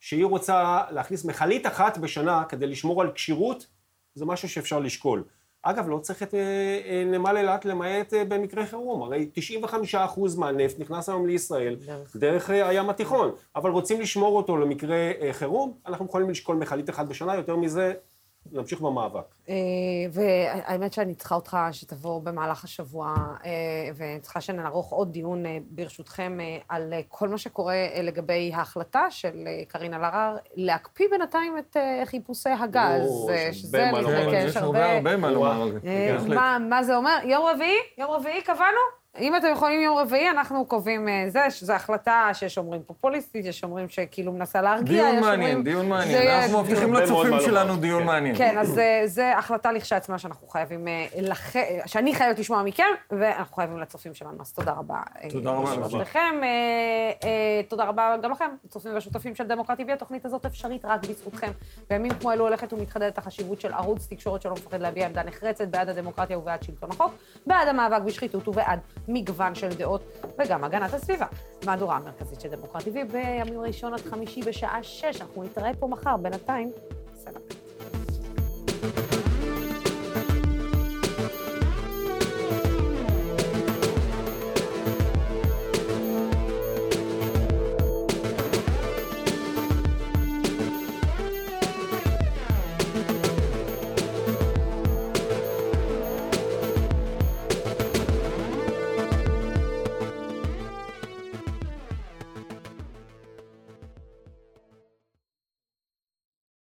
שהיא רוצה להכניס מכלית אחת בשנה כדי לשמור על כשירות, זה משהו שאפשר לשקול. אגב, לא צריך את אה, אה, נמל אילת למעט אה, במקרה חירום, הרי 95% מהנפט נכנס היום לישראל דרך, דרך הים התיכון, אבל רוצים לשמור אותו למקרה חירום, אנחנו יכולים לשקול מכלית אחת בשנה, יותר מזה, נמשיך במאבק. אה, והאמת שאני צריכה אותך שתבוא במהלך השבוע, אה, וצריכה שנערוך עוד דיון, אה, ברשותכם, על כל מה שקורה לגבי ההחלטה של קארין אלהרר, להקפיא בינתיים את חיפושי הגז. או, שזה, כן. יש הרבה הרבה מה לומר על זה. מה זה אומר? יום רביעי? יום רביעי קבענו? אם אתם יכולים יום רביעי, אנחנו קובעים אה, זה, שזו החלטה שיש אומרים פופוליסטית, יש אומרים שכאילו מנסה להרגיע, דיון יש מעניין, אומרים... דיון זה מעניין. אנחנו מבטיחים. לצופים שלנו דיון מעניין. כן, אז אה, זה החלטה לכשעצמה שאנחנו חייבים, אה, לח... שאני חייבת לשמוע מכם, ואנחנו חייבים לצופים שלנו, אז תודה רבה. תודה רבה. תודה רבה גם לכם, הצופים והשותפים של דמוקרטי TV. התוכנית הזאת אפשרית רק בזכותכם. בימים כמו אלו הולכת ומתחדדת החשיבות של ערוץ תקשורת שלא מפחד להביע עמדה נחרצת בעד הדמוקרטיה ובעד שלטון החוק, בעד המאבק בשחיתות ובעד מגוון של דעות וגם הגנת הסביבה. מהדורה המרכזית של דמוקרט TV בימים ראשון עד חמישי בשעה שש. אנחנו נתראה פה מחר, בינתיים, סלאם.